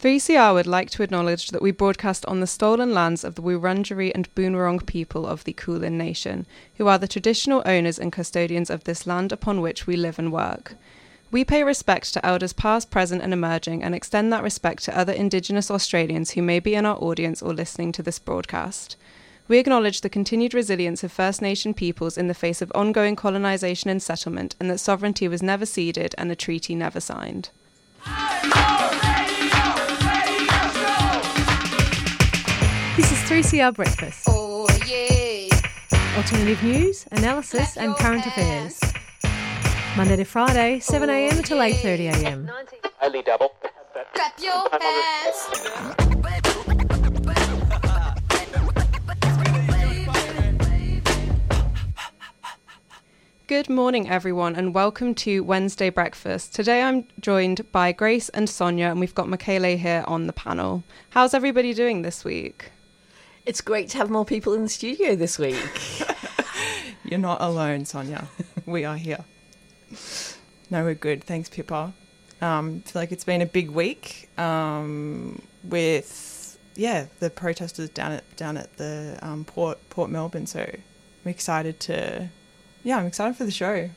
3CR would like to acknowledge that we broadcast on the stolen lands of the Wurundjeri and Boonwurrung people of the Kulin Nation, who are the traditional owners and custodians of this land upon which we live and work. We pay respect to elders past, present, and emerging and extend that respect to other Indigenous Australians who may be in our audience or listening to this broadcast. We acknowledge the continued resilience of First Nation peoples in the face of ongoing colonisation and settlement, and that sovereignty was never ceded and a treaty never signed. 3CR Breakfast. Oh yeah. Alternative news, analysis, and current affairs. Monday to Friday, 7am till 8.30am. Only double. Clap your hands. Good morning, everyone, and welcome to Wednesday Breakfast. Today I'm joined by Grace and Sonia, and we've got Michaela here on the panel. How's everybody doing this week? It's great to have more people in the studio this week. You're not alone, Sonia. we are here. No, we're good. Thanks, Pippa. Um, feel like it's been a big week um, with yeah the protesters down at down at the um, port Port Melbourne. So I'm excited to yeah I'm excited for the show.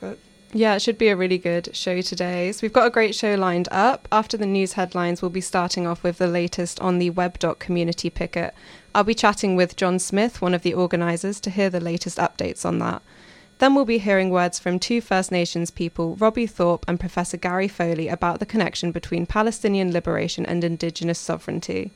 But Yeah, it should be a really good show today. So we've got a great show lined up. After the news headlines, we'll be starting off with the latest on the Webb Dock community picket. I'll be chatting with John Smith, one of the organisers, to hear the latest updates on that. Then we'll be hearing words from two First Nations people, Robbie Thorpe and Professor Gary Foley, about the connection between Palestinian liberation and Indigenous sovereignty.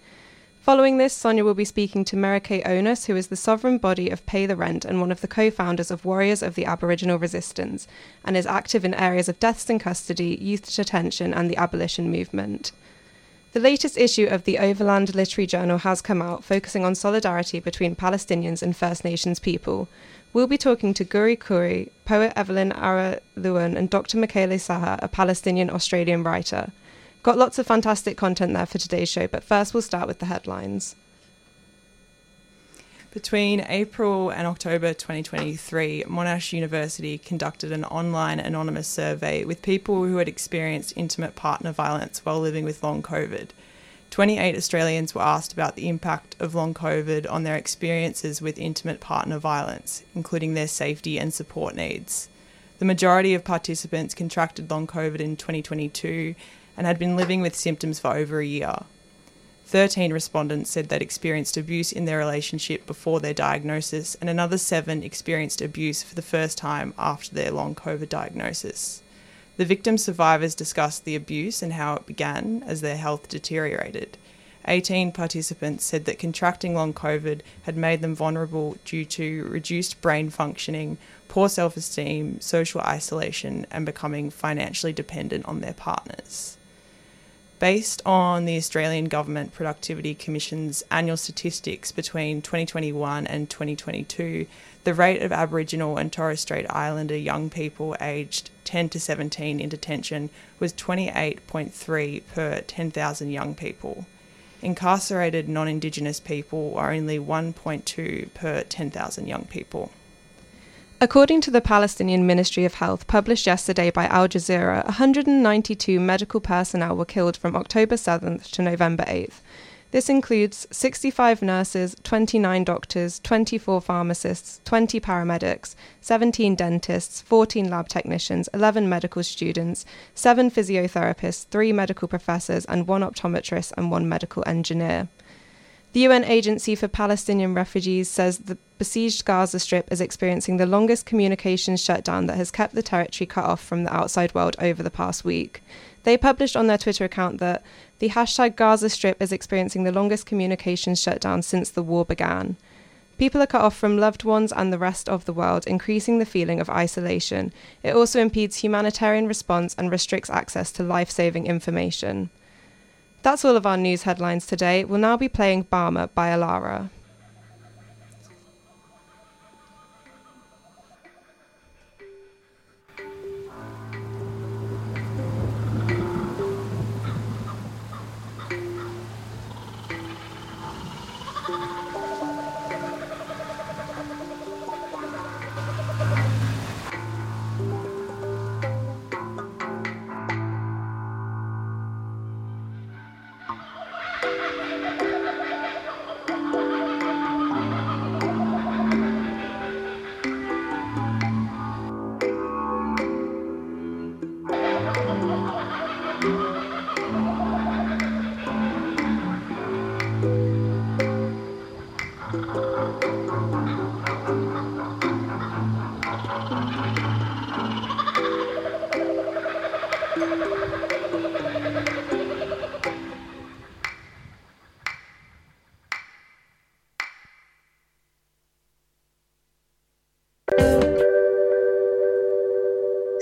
Following this, Sonia will be speaking to Meriki Onus, who is the sovereign body of Pay the Rent and one of the co founders of Warriors of the Aboriginal Resistance, and is active in areas of deaths in custody, youth detention, and the abolition movement. The latest issue of the Overland Literary Journal has come out, focusing on solidarity between Palestinians and First Nations people. We'll be talking to Goorie Koori, poet Evelyn Araluen, and Dr. Micaela Sahhar, a Palestinian Australian writer. Got lots of fantastic content there for today's show, but first we'll start with the headlines. Between April and October 2023, Monash University conducted an online anonymous survey with people who had experienced intimate partner violence while living with long COVID. 28 Australians were asked about the impact of long COVID on their experiences with intimate partner violence, including their safety and support needs. The majority of participants contracted long COVID in 2022 and had been living with symptoms for over a year. 13 respondents said they'd experienced abuse in their relationship before their diagnosis, and another seven experienced abuse for the first time after their long COVID diagnosis. The victim survivors discussed the abuse and how it began as their health deteriorated. 18 participants said that contracting long COVID had made them vulnerable due to reduced brain functioning, poor self esteem, social isolation, and becoming financially dependent on their partners. Based on the Australian Government Productivity Commission's annual statistics between 2021 and 2022, the rate of Aboriginal and Torres Strait Islander young people aged 10 to 17 in detention was 28.3 per 10,000 young people. Incarcerated non Indigenous people are only 1.2 per 10,000 young people. According to the Palestinian Ministry of Health, published yesterday by Al Jazeera, 192 medical personnel were killed from October 7th to November 8th. This includes 65 nurses, 29 doctors, 24 pharmacists, 20 paramedics, 17 dentists, 14 lab technicians, 11 medical students, 7 physiotherapists, 3 medical professors, and 1 optometrist and 1 medical engineer. The UN Agency for Palestinian Refugees says the besieged Gaza Strip is experiencing the longest communications shutdown that has kept the territory cut off from the outside world over the past week. They published on their Twitter account that the hashtag Gaza Strip is experiencing the longest communications shutdown since the war began. People are cut off from loved ones and the rest of the world, increasing the feeling of isolation. It also impedes humanitarian response and restricts access to life saving information. That's all of our news headlines today. We'll now be playing Barmah by Allara.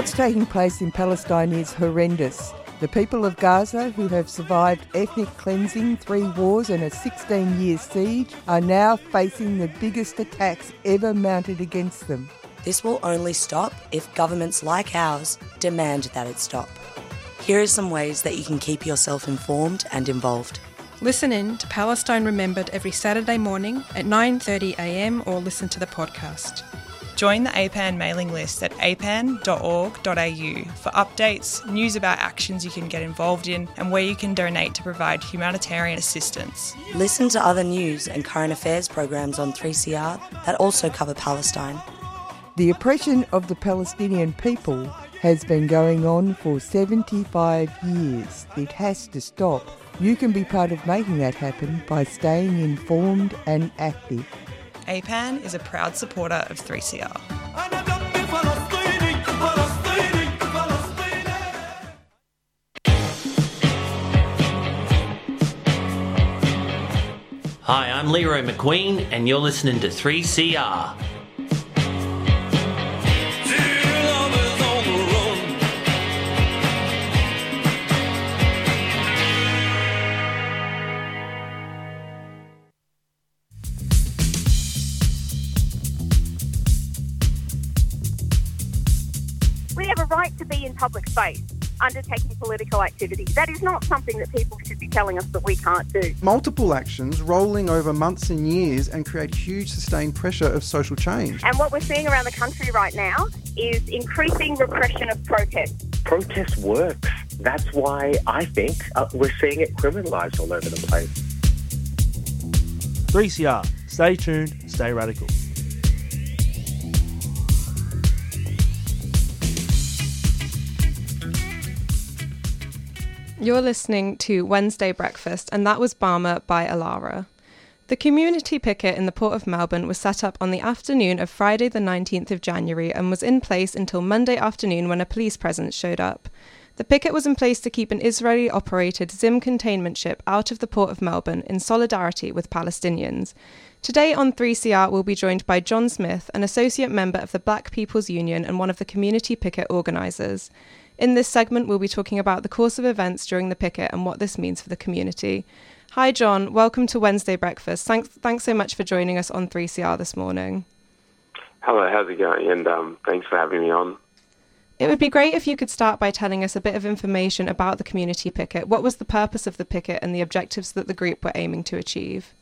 What's taking place in Palestine is horrendous. The people of Gaza, who have survived ethnic cleansing, three wars, and a 16 year siege, are now facing the biggest attacks ever mounted against them. This will only stop if governments like ours demand that it stop. Here are some ways that you can keep yourself informed and involved. Listen in to Palestine Remembered every Saturday morning at 9:30 a.m. or listen to the podcast. Join the APAN mailing list at apan.org.au for updates, news about actions you can get involved in, and where you can donate to provide humanitarian assistance. Listen to other news and current affairs programs on 3CR that also cover Palestine. The oppression of the Palestinian people has been going on for 75 years. It has to stop. You can be part of making that happen by staying informed and active. APAN is a proud supporter of 3CR. Hi, I'm Leroy McQueen, and you're listening to 3CR. Public space undertaking political activity. That is not something that people should be telling us that we can't do. Multiple actions rolling over months and years and create huge sustained pressure of social change. And what we're seeing around the country right now is increasing repression of protest. Protest works. That's why I think uh, we're seeing it criminalised all over the place. 3CR. Stay tuned, stay radical. You're listening to Wednesday Breakfast, and that was Barmah by Allara. The community picket in the Port of Melbourne was set up on the afternoon of Friday, the 19th of January, and was in place until Monday afternoon when a police presence showed up. The picket was in place to keep an Israeli operated Zim containment ship out of the Port of Melbourne in solidarity with Palestinians. Today on 3CR, we'll be joined by John Smith, an associate member of the Black People's Union and one of the community picket organisers. In this segment, we'll be talking about the course of events during the picket and what this means for the community. Hi, John. Welcome to Wednesday Breakfast. Thanks, thanks so much for joining us on 3CR this morning. Hello, how's it going? And um, thanks for having me on. It would be great if you could start by telling us a bit of information about the community picket. What was the purpose of the picket and the objectives that the group were aiming to achieve?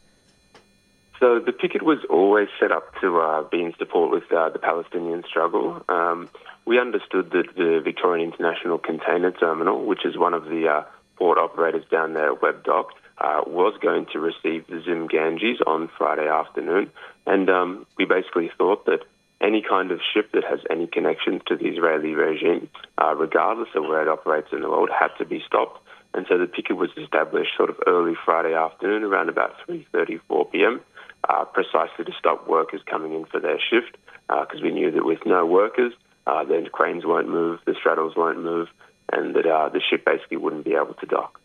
So the picket was always set up to uh, be in support with uh, the Palestinian struggle. Um, we understood that the Victorian International Container Terminal, which is one of the uh, port operators down there at Webb Dock, uh, was going to receive the Zim Ganges on Friday afternoon. And um, we basically thought that any kind of ship that has any connections to the Israeli regime, uh, regardless of where it operates in the world, had to be stopped. And so the picket was established sort of early Friday afternoon, around about 3.34 p.m., uh, precisely to stop workers coming in for their shift because we knew that with no workers, uh, then cranes won't move, the straddles won't move, and that uh, the ship basically wouldn't be able to dock.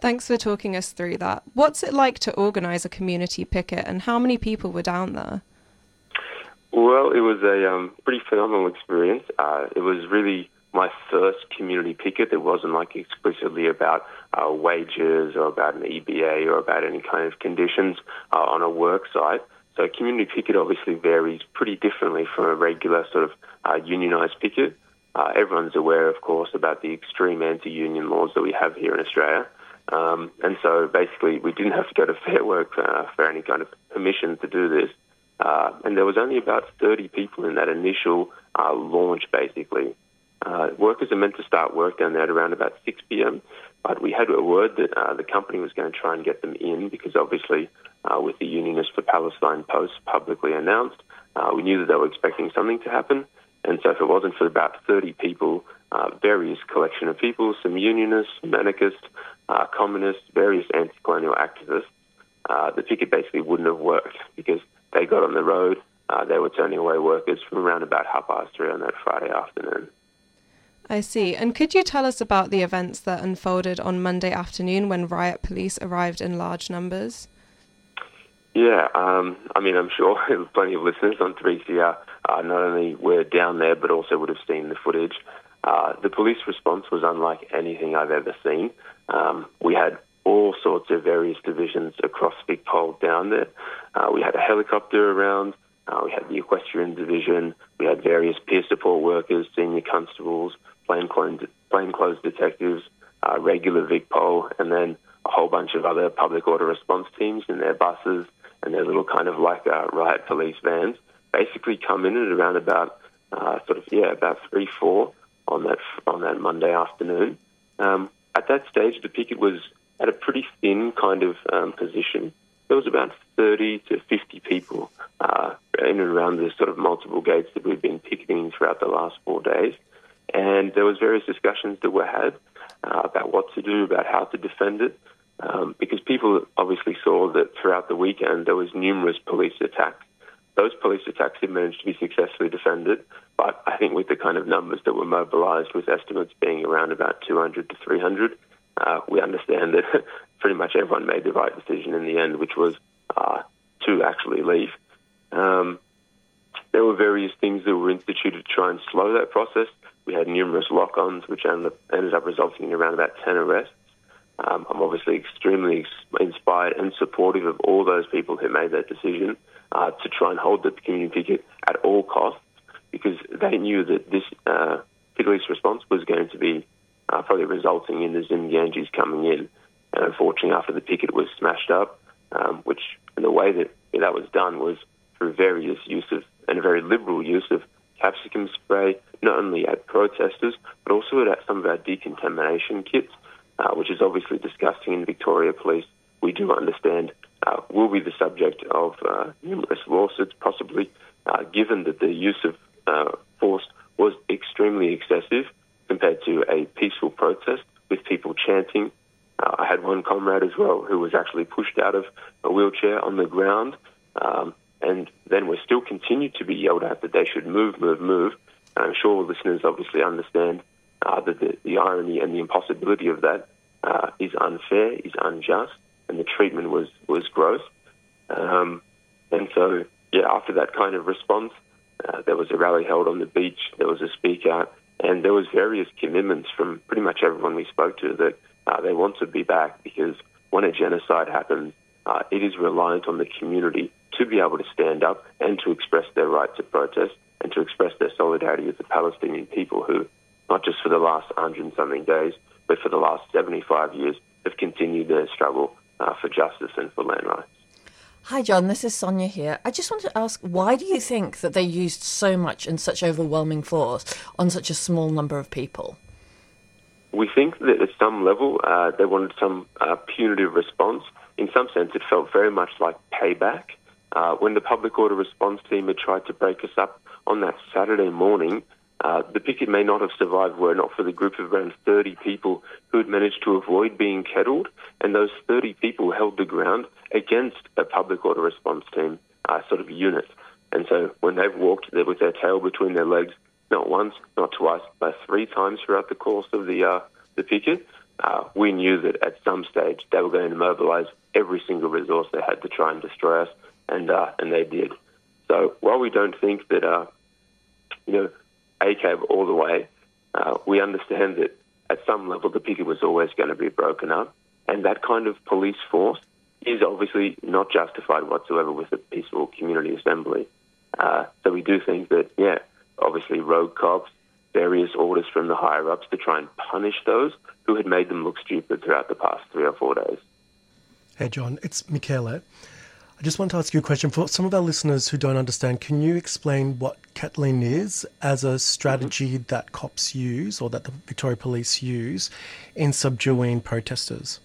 Thanks for talking us through that. What's it like to organise a community picket and how many people were down there? Well, it was a um, pretty phenomenal experience. Uh, it was really my first community picket that wasn't like explicitly about uh, wages or about an EBA or about any kind of conditions uh, on a work site. So community picket obviously varies pretty differently from a regular sort of uh, unionised picket. Uh, everyone's aware, of course, about the extreme anti-union laws that we have here in Australia. Um, and so basically we didn't have to go to Fair Work uh, for any kind of permission to do this. Uh, and there was only about 30 people in that initial uh, launch, basically. Uh, workers are meant to start work down there at around about 6 p.m., but we had a word that uh, the company was going to try and get them in because obviously, uh, with the Unionists for Palestine post publicly announced, uh, we knew that they were expecting something to happen. And so, if it wasn't for about 30 people, uh, various collection of people, some unionists, anarchists, uh, communists, various anti colonial activists, uh, the picket basically wouldn't have worked because they got on the road, uh, they were turning away workers from around about half past three on that Friday afternoon. I see. And could you tell us about the events that unfolded on Monday afternoon when riot police arrived in large numbers? Yeah, um, I mean, I'm sure plenty of listeners on 3CR uh, not only were down there but also would have seen the footage. Uh, the police response was unlike anything I've ever seen. Um, we had all sorts of various divisions across VicPol down there. Uh, we had a helicopter around. Uh, we had the equestrian division. We had various peer support workers, senior constables, plainclothes, detectives, uh, regular VicPol, and then a whole bunch of other public order response teams in their buses and their little kind of like uh, riot police vans. Basically, come in at around about uh, sort of yeah about three four on that on that Monday afternoon. Um, at that stage, the picket was at a pretty thin kind of um, position. There was about 30 to 50 people uh, in and around the sort of multiple gates that we've been picketing throughout the last four days. And there was various discussions that were had uh, about what to do, about how to defend it, um, because people obviously saw that throughout the weekend there was numerous police attacks. Those police attacks had managed to be successfully defended, but I think with the kind of numbers that were mobilised, with estimates being around about 200 to 300, uh, we understand that pretty much everyone made the right decision in the end, which was uh, to actually leave. Um, there were various things that were instituted to try and slow that process. We had numerous lock-ons, which ended up resulting in around about 10 arrests. Um, I'm obviously extremely inspired and supportive of all those people who made that decision uh, to try and hold the community picket at all costs because they knew that this uh, police response was going to be uh, probably resulting in the Zim Ganges coming in. And unfortunately, after the picket was smashed up, um, which and the way that that was done was through various use of and a very liberal use of capsicum spray, not only at protesters but also at some of our decontamination kits, uh, which is obviously disgusting in Victoria Police. We do understand uh, will be the subject of uh, numerous lawsuits, possibly, uh, given that the use of uh, force was extremely excessive compared to a peaceful protest with people chanting. Uh, I had one comrade as well who was actually pushed out of a wheelchair on the ground, um, and then we still continued to be yelled at that they should move, move, move. And I'm sure listeners obviously understand uh, the, the, irony and the impossibility of that uh, is unfair, is unjust, and the treatment was was gross. Um, and so, yeah, after that kind of response, uh, there was a rally held on the beach. There was a speak out and there was various commitments from pretty much everyone we spoke to that uh, they want to be back because when a genocide happens, uh, it is reliant on the community to be able to stand up and to express their right to protest and to express their solidarity with the Palestinian people who, not just for the last 100 and something days, but for the last 75 years, have continued their struggle uh, for justice and for land rights. Hi, John. This is Sonia here. I just want to ask why do you think that they used so much and such overwhelming force on such a small number of people? We think that at some level uh, they wanted some uh, punitive response. In some sense, it felt very much like payback. Uh, when the public order response team had tried to break us up on that Saturday morning, Uh, the picket may not have survived were it not for the group of around 30 people who had managed to avoid being kettled, and those 30 people held the ground against a public order response team uh, sort of unit. And so when they've walked there with their tail between their legs, not once, not twice, but three times throughout the course of the uh, the picket, uh, we knew that at some stage they were going to mobilise every single resource they had to try and destroy us, and uh, and they did. So while we don't think that you know ACAB all the way, uh, we understand that at some level the picket was always going to be broken up, and that kind of police force is obviously not justified whatsoever with a peaceful community assembly. Uh, so we do think that, yeah, obviously rogue cops, various orders from the higher ups to try and punish those who had made them look stupid throughout the past three or four days. Hey, John, it's Michele. I just want to ask you a question. For some of our listeners who don't understand, can you explain what kettling is as a strategy mm-hmm. that cops use or that the Victoria Police use in subduing protesters?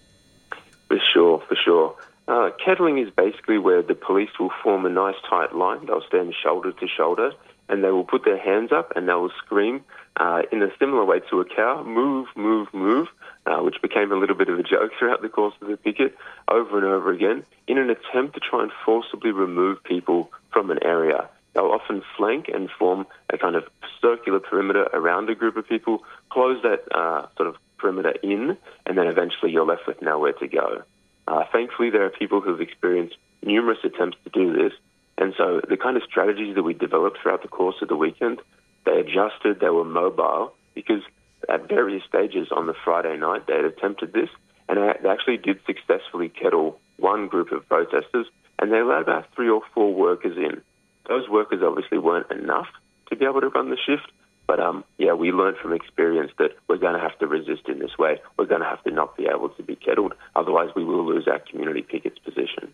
For sure, for sure. Uh, kettling is basically where the police will form a nice tight line. They'll stand shoulder to shoulder and they will put their hands up and they will scream uh, in a similar way to a cow, move, move, move, uh, which became a little bit of a joke throughout the course of the picket over and over again in an attempt to try and forcibly remove people from an area. They'll often flank and form a kind of circular perimeter around a group of people, close that uh, sort of perimeter in, and then eventually you're left with nowhere to go. Uh, thankfully, there are people who've experienced numerous attempts to do this, and so the kind of strategies that we developed throughout the course of the weekend, they adjusted, they were mobile, because at various stages on the Friday night, they had attempted this, and they actually did successfully kettle one group of protesters, and they allowed about three or four workers in. Those workers obviously weren't enough to be able to run the shift, but um, yeah, we learned from experience that we're going to have to resist in this way. We're going to have to not be able to be kettled, otherwise we will lose our community picket's position.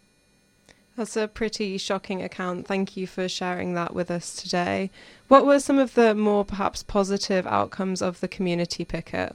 That's a pretty shocking account. Thank you for sharing that with us today. What were some of the more perhaps positive outcomes of the community picket?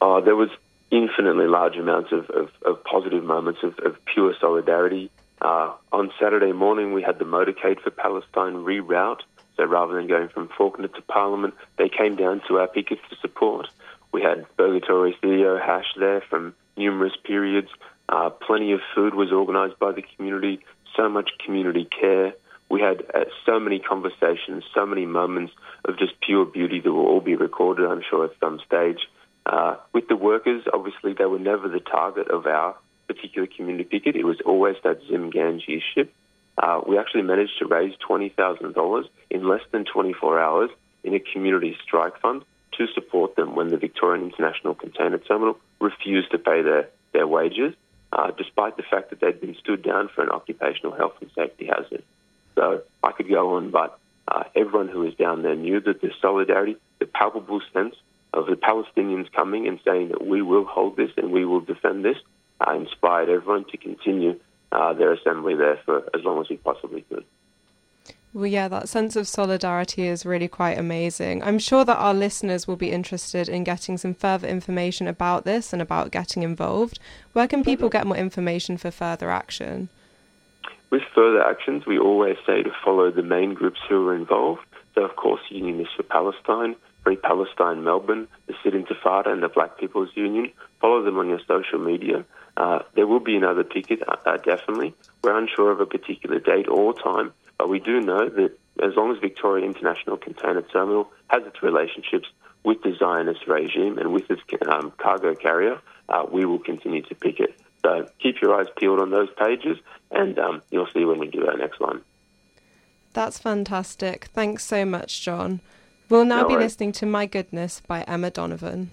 Oh, there was infinitely large amounts of, of, of positive moments of, of pure solidarity. Uh, on Saturday morning, we had the motorcade for Palestine reroute. So rather than going from Fawkner to Parliament, they came down to our pickets to support. We had Burgatory Studio Hash there from numerous periods. Uh, plenty of food was organised by the community, so much community care. We had uh, so many conversations, so many moments of just pure beauty that will all be recorded, I'm sure, at some stage. Uh, with the workers, obviously, they were never the target of our particular community picket. It was always that Zim Ganges ship. Uh, we actually managed to raise $20,000 in less than 24 hours in a community strike fund to support them when the Victorian International Container Terminal refused to pay their, their wages uh, despite the fact that they'd been stood down for an occupational health and safety hazard. So I could go on, but uh, everyone who was down there knew that the solidarity, the palpable sense of the Palestinians coming and saying that we will hold this and we will defend this uh, inspired everyone to continue uh, their assembly there for as long as we possibly could. Well, yeah, that sense of solidarity is really quite amazing. I'm sure that our listeners will be interested in getting some further information about this and about getting involved. Where can people get more information for further action? With further actions, we always say to follow the main groups who are involved. So, of course, Unionists for Palestine, Free Palestine Melbourne, the Sit Intifada, and the Black People's Union. Follow them on your social media. Uh, there will be another picket, uh, uh definitely. We're unsure of a particular date or time, but we do know that as long as Victoria International Container Terminal has its relationships with the Zionist regime and with its um, cargo carrier, uh, we will continue to pick it. So keep your eyes peeled on those pages, and um, you'll see when we do our next one. That's fantastic. Thanks so much, John. We'll now no be listening to My Goodness by Emma Donovan.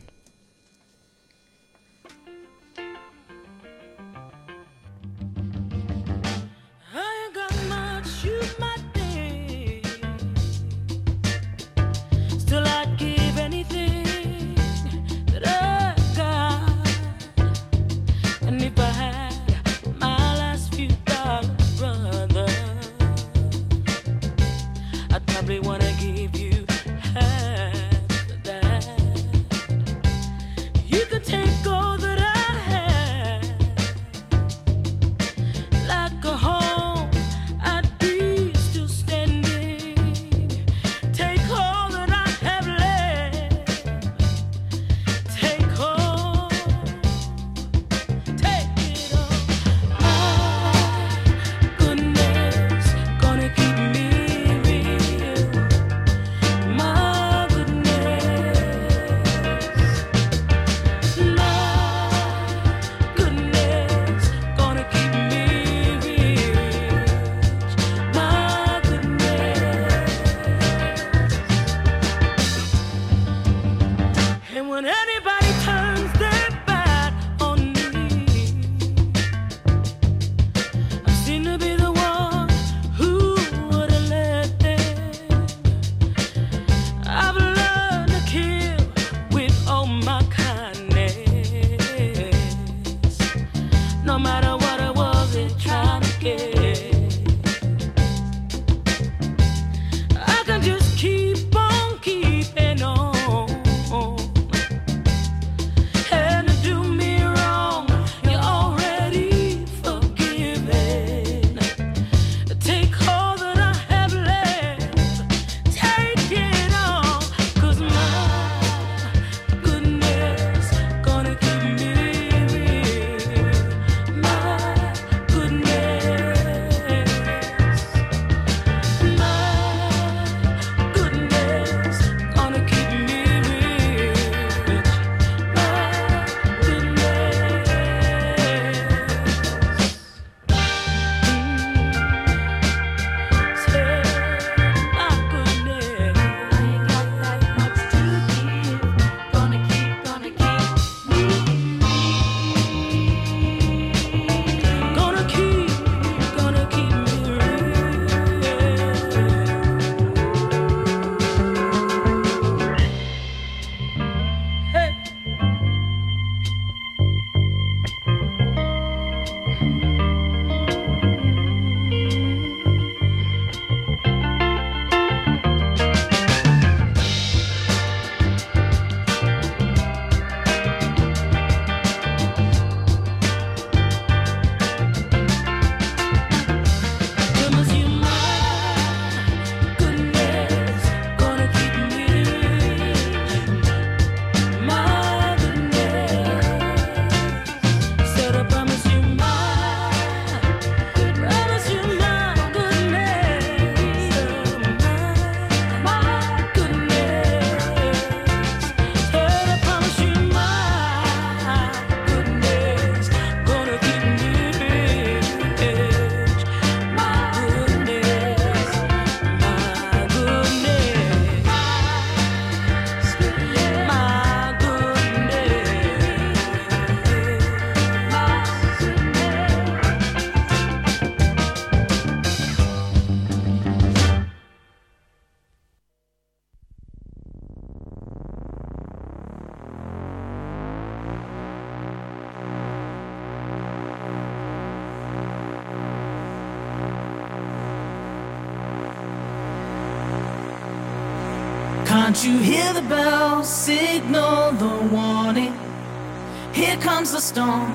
Storm.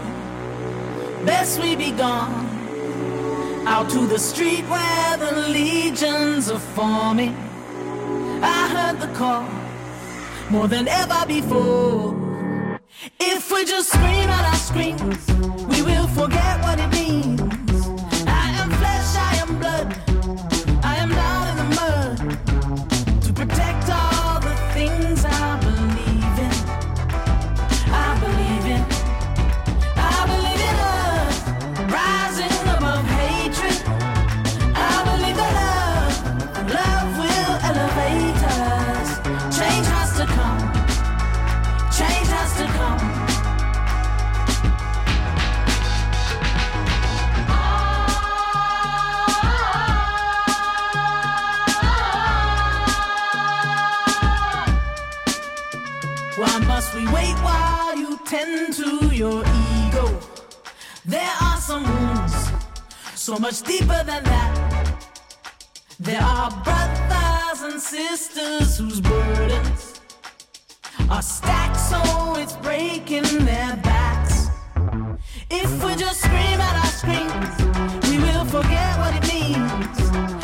Best we be gone. Out to the street where the legions are forming. I heard the call more than ever before. Tend to your ego? There are some wounds so much deeper than that. There are brothers and sisters whose burdens are stacked so it's breaking their backs. If we just scream at our screens, we will forget what it means.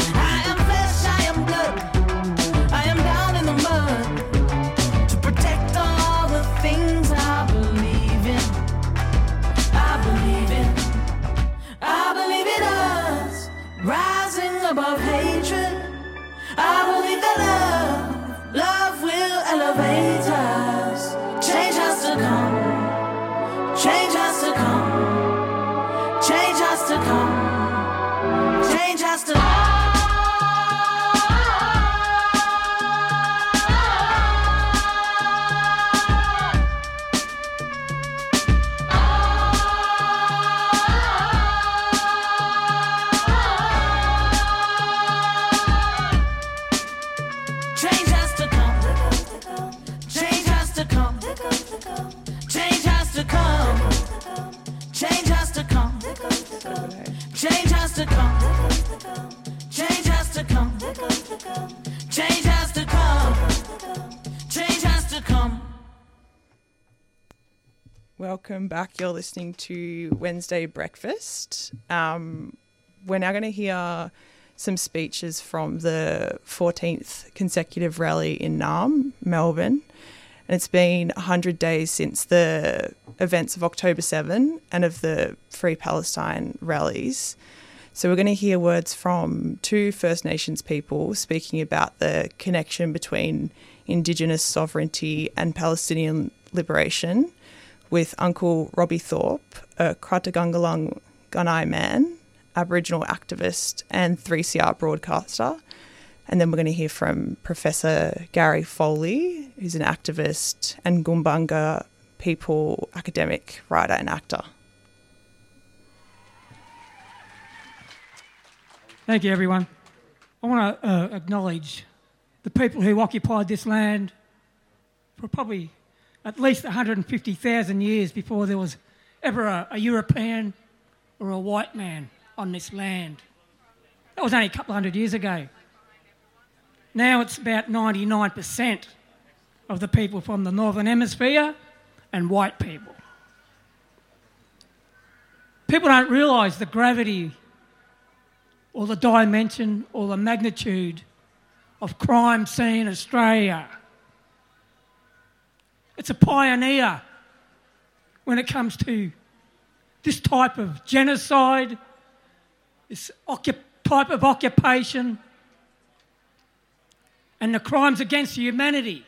Welcome back. You're listening to Wednesday Breakfast. Um, we're now going to hear some speeches from the 14th consecutive rally in Naarm, Melbourne. And it's been 100 days since the events of October 7 and of the Free Palestine rallies. So we're going to hear words from two First Nations people speaking about the connection between Indigenous sovereignty and Palestinian liberation with Uncle Robbie Thorpe, a Krautungalung Gunnai man, Aboriginal activist, and 3CR broadcaster. And then we're going to hear from Professor Gary Foley, who's an activist and Gumbaynggirr people academic, writer, and actor. Thank you, everyone. I want to uh, acknowledge the people who occupied this land for probably at least 150,000 years before there was ever a, a European or a white man on this land. That was only a couple hundred years ago. Now it's about 99% of the people from the Northern Hemisphere and white people. People don't realise the gravity or the dimension or the magnitude of crime scene Australia. It's a pioneer when it comes to this type of genocide, this type of occupation, and the crimes against humanity.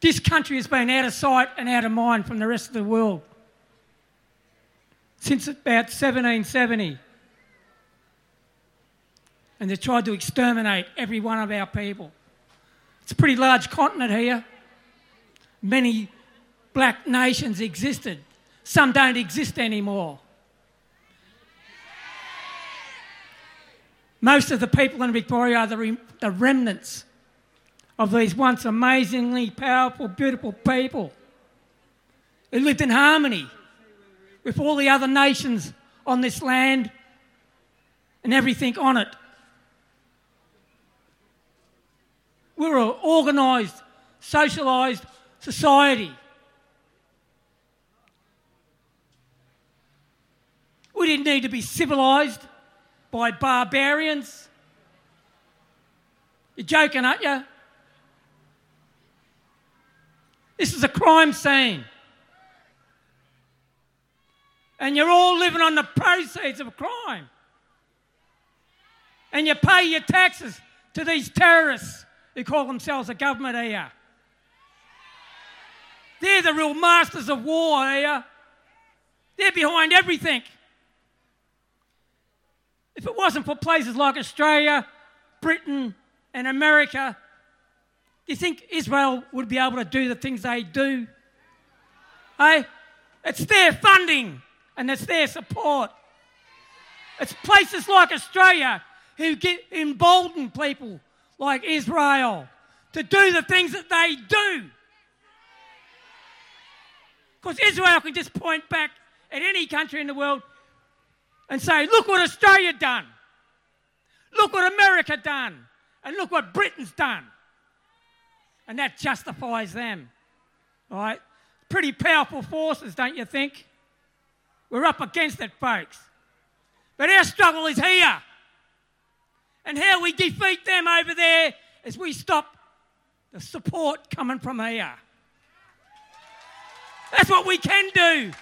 This country has been out of sight and out of mind from the rest of the world since about 1770. And they've tried to exterminate every one of our people. It's a pretty large continent here. Many black nations existed, some don't exist anymore. Most of the people in Victoria are the, re- the remnants of these once amazingly powerful, beautiful people who lived in harmony with all the other nations on this land and everything on it. We were an organised, socialised society. We didn't need to be civilised by barbarians. You're joking, aren't you? This is a crime scene. And you're all living on the proceeds of crime. And you pay your taxes to these terrorists who call themselves a government here. They're the real masters of war here. They're behind everything. If it wasn't for places like Australia, Britain, and America, do you think Israel would be able to do the things they do? Hey, it's their funding and it's their support. It's places like Australia who get embolden people like Israel to do the things that they do. Because Israel can just point back at any country in the world and say, look what Australia done. Look what America done. And look what Britain's done. And that justifies them. All right? Pretty powerful forces, don't you think? We're up against it, folks. But our struggle is here. And how we defeat them over there is we stop the support coming from here. That's what we can do.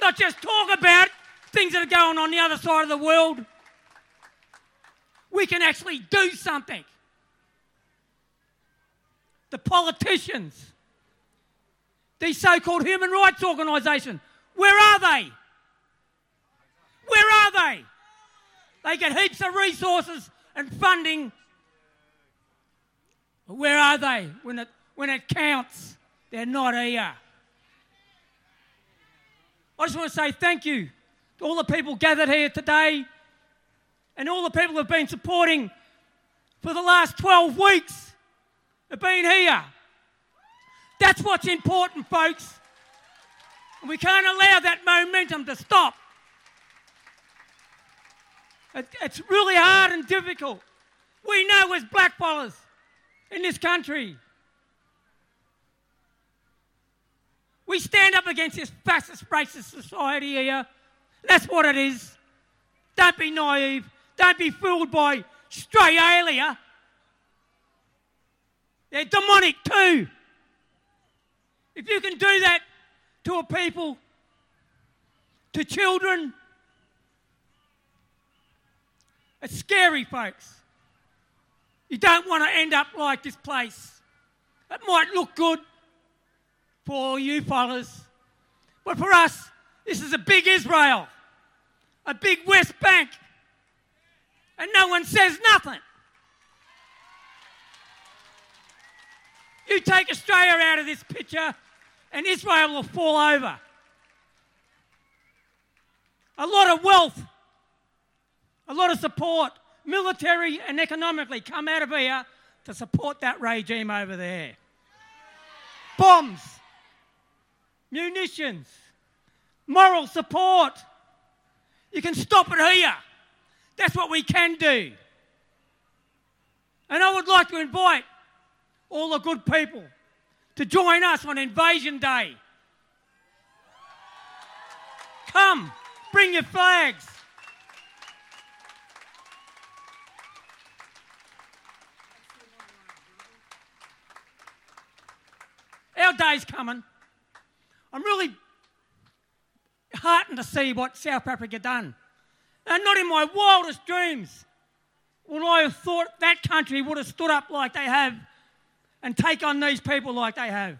Not just talk about things that are going on the other side of the world. We can actually do something. The politicians, these so called human rights organisations, where are they? Where are they? They get heaps of resources and funding. But where are they when it, when it counts? They're not here. I just want to say thank you to all the people gathered here today and all the people who have been supporting for the last 12 weeks have been here. That's what's important, folks. We can't allow that momentum to stop. It's really hard and difficult. We know as blackfellas in this country. We stand up against this fascist, racist society here. That's what it is. Don't be naive. Don't be fooled by Australia. They're demonic too. If you can do that to a people, to children, it's scary, folks. You don't want to end up like this place. It might look good for all you fellas, but for us, this is a big Israel, a big West Bank, and no one says nothing. You take Australia out of this picture, and Israel will fall over. A lot of wealth, a lot of support, military and economically, come out of here to support that regime over there. Bombs, munitions, moral support. You can stop it here. That's what we can do. And I would like to invite all the good people to join us on Invasion Day. Come, bring your flags. Our day's coming. I'm really heartened to see what South Africa done. And not in my wildest dreams would I have thought that country would have stood up like they have and take on these people like they have.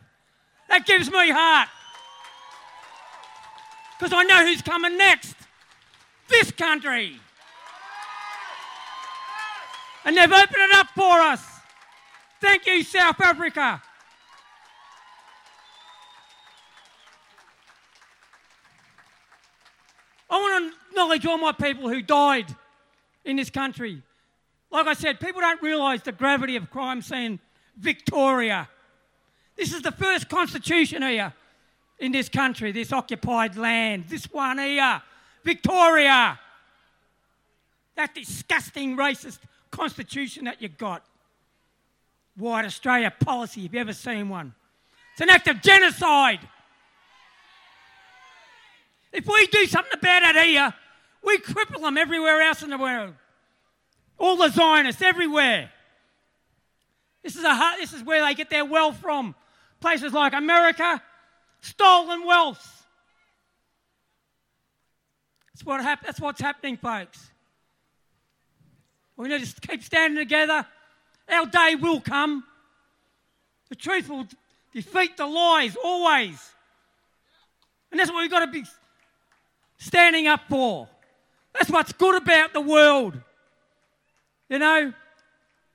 That gives me heart. Because I know who's coming next. This country. And they've opened it up for us. Thank you, South Africa. I want to acknowledge all my people who died in this country. Like I said, people don't realise the gravity of crime scene Victoria. This is the first constitution here in this country, this occupied land. This one here, Victoria. That disgusting racist constitution that you got. White Australia policy, if you ever seen one. It's an act of genocide. If we do something about it here, we cripple them everywhere else in the world. All the Zionists everywhere. This is, a, this is where they get their wealth from. Places like America, stolen wealth. That's, what hap- that's what's happening, folks. We need to keep standing together. Our day will come. The truth will defeat the lies always. And that's what we've got to be standing up for. That's what's good about the world. You know,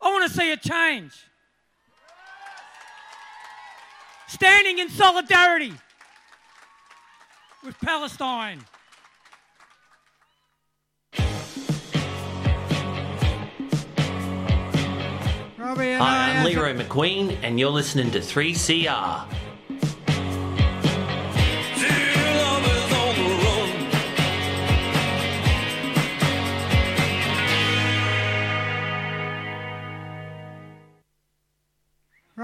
I want to see a change. Standing in solidarity with Palestine. Robbie Hi, I'm Leroy McQueen, and you're listening to 3CR.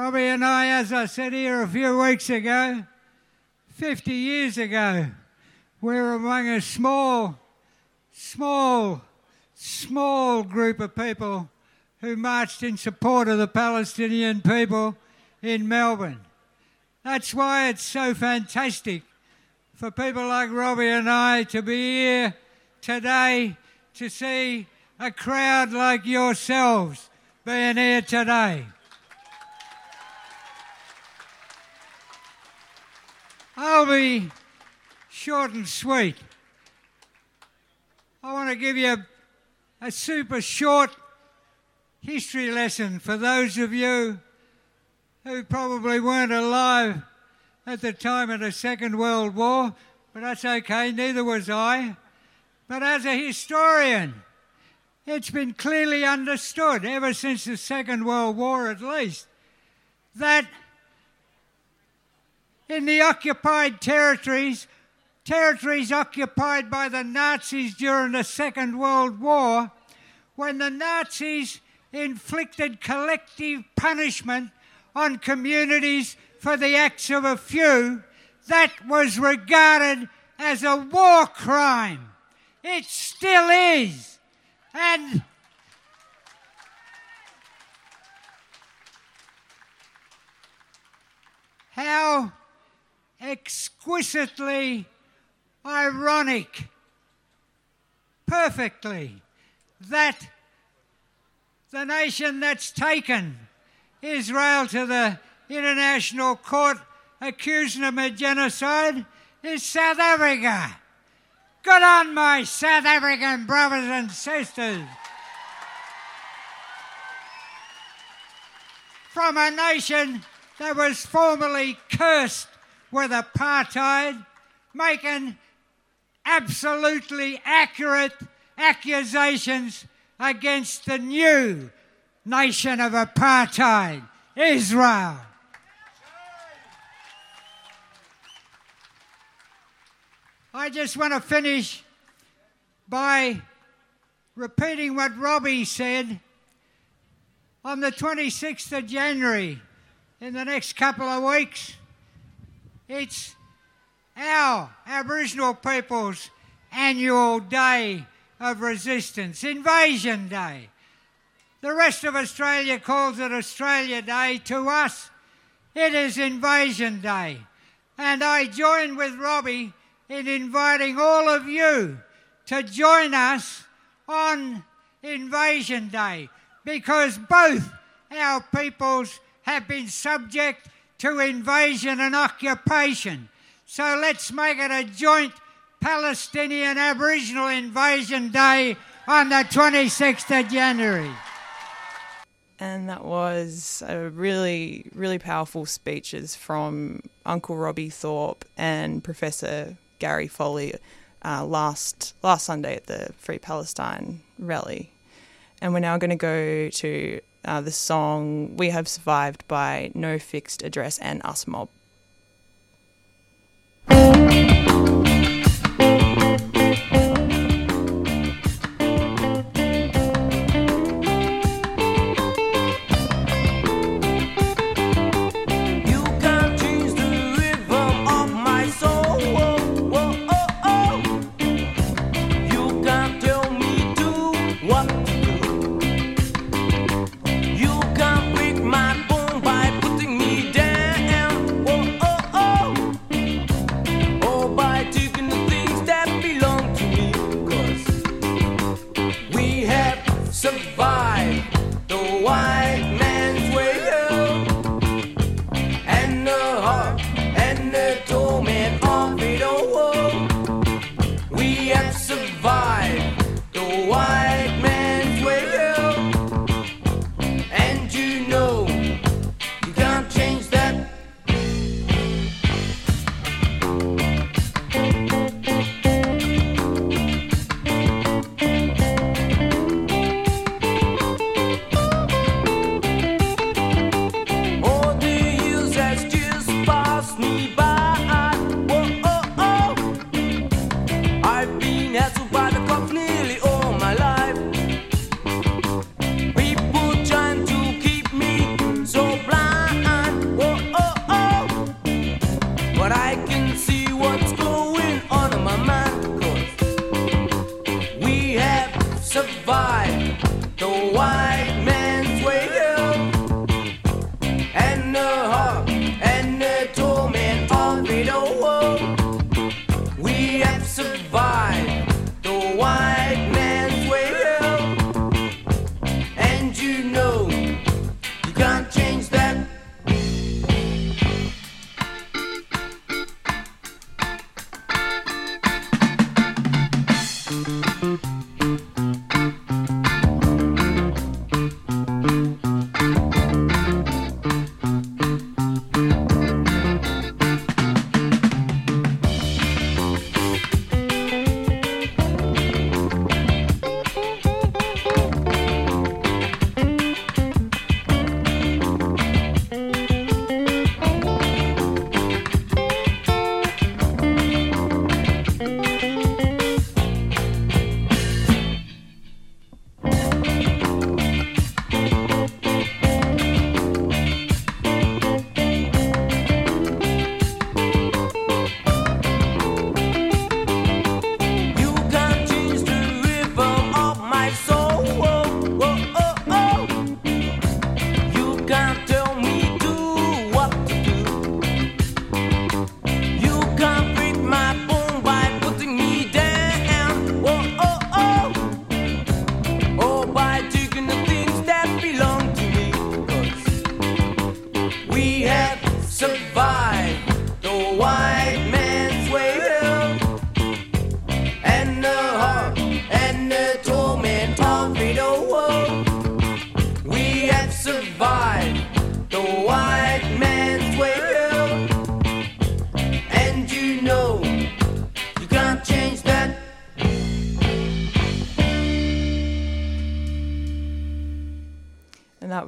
Robbie and I, as I said here a few weeks ago, 50 years ago, we were among a small, small, small group of people who marched in support of the Palestinian people in Melbourne. That's why it's so fantastic for people like Robbie and I to be here today to see a crowd like yourselves being here today. I'll be short and sweet. I want to give you a, a super short history lesson for those of you who probably weren't alive at the time of the Second World War, but that's okay, neither was I. But as a historian, it's been clearly understood ever since the Second World War at least that in the occupied territories, territories occupied by the Nazis during the Second World War, when the Nazis inflicted collective punishment on communities for the acts of a few, that was regarded as a war crime. It still is. And how exquisitely ironic, perfectly, that the nation that's taken Israel to the International Court accusing them of genocide is South Africa. Good on my South African brothers and sisters. From a nation that was formerly cursed with apartheid, making absolutely accurate accusations against the new nation of apartheid, Israel. I just want to finish by repeating what Robbie said on the 26th of January in the next couple of weeks. It's our Aboriginal people's annual day of resistance, Invasion Day. The rest of Australia calls it Australia Day. To us, it is Invasion Day. And I join with Robbie in inviting all of you to join us on Invasion Day because both our peoples have been subject to invasion and occupation. So let's make it a joint Palestinian Aboriginal Invasion Day on the 26th of January. And that was a really, really powerful speeches from Uncle Robbie Thorpe and Professor Gary Foley uh, last last Sunday at the Free Palestine rally. And we're now going to go to uh, the song "We Have Survived" by No Fixed Address and Us Mob.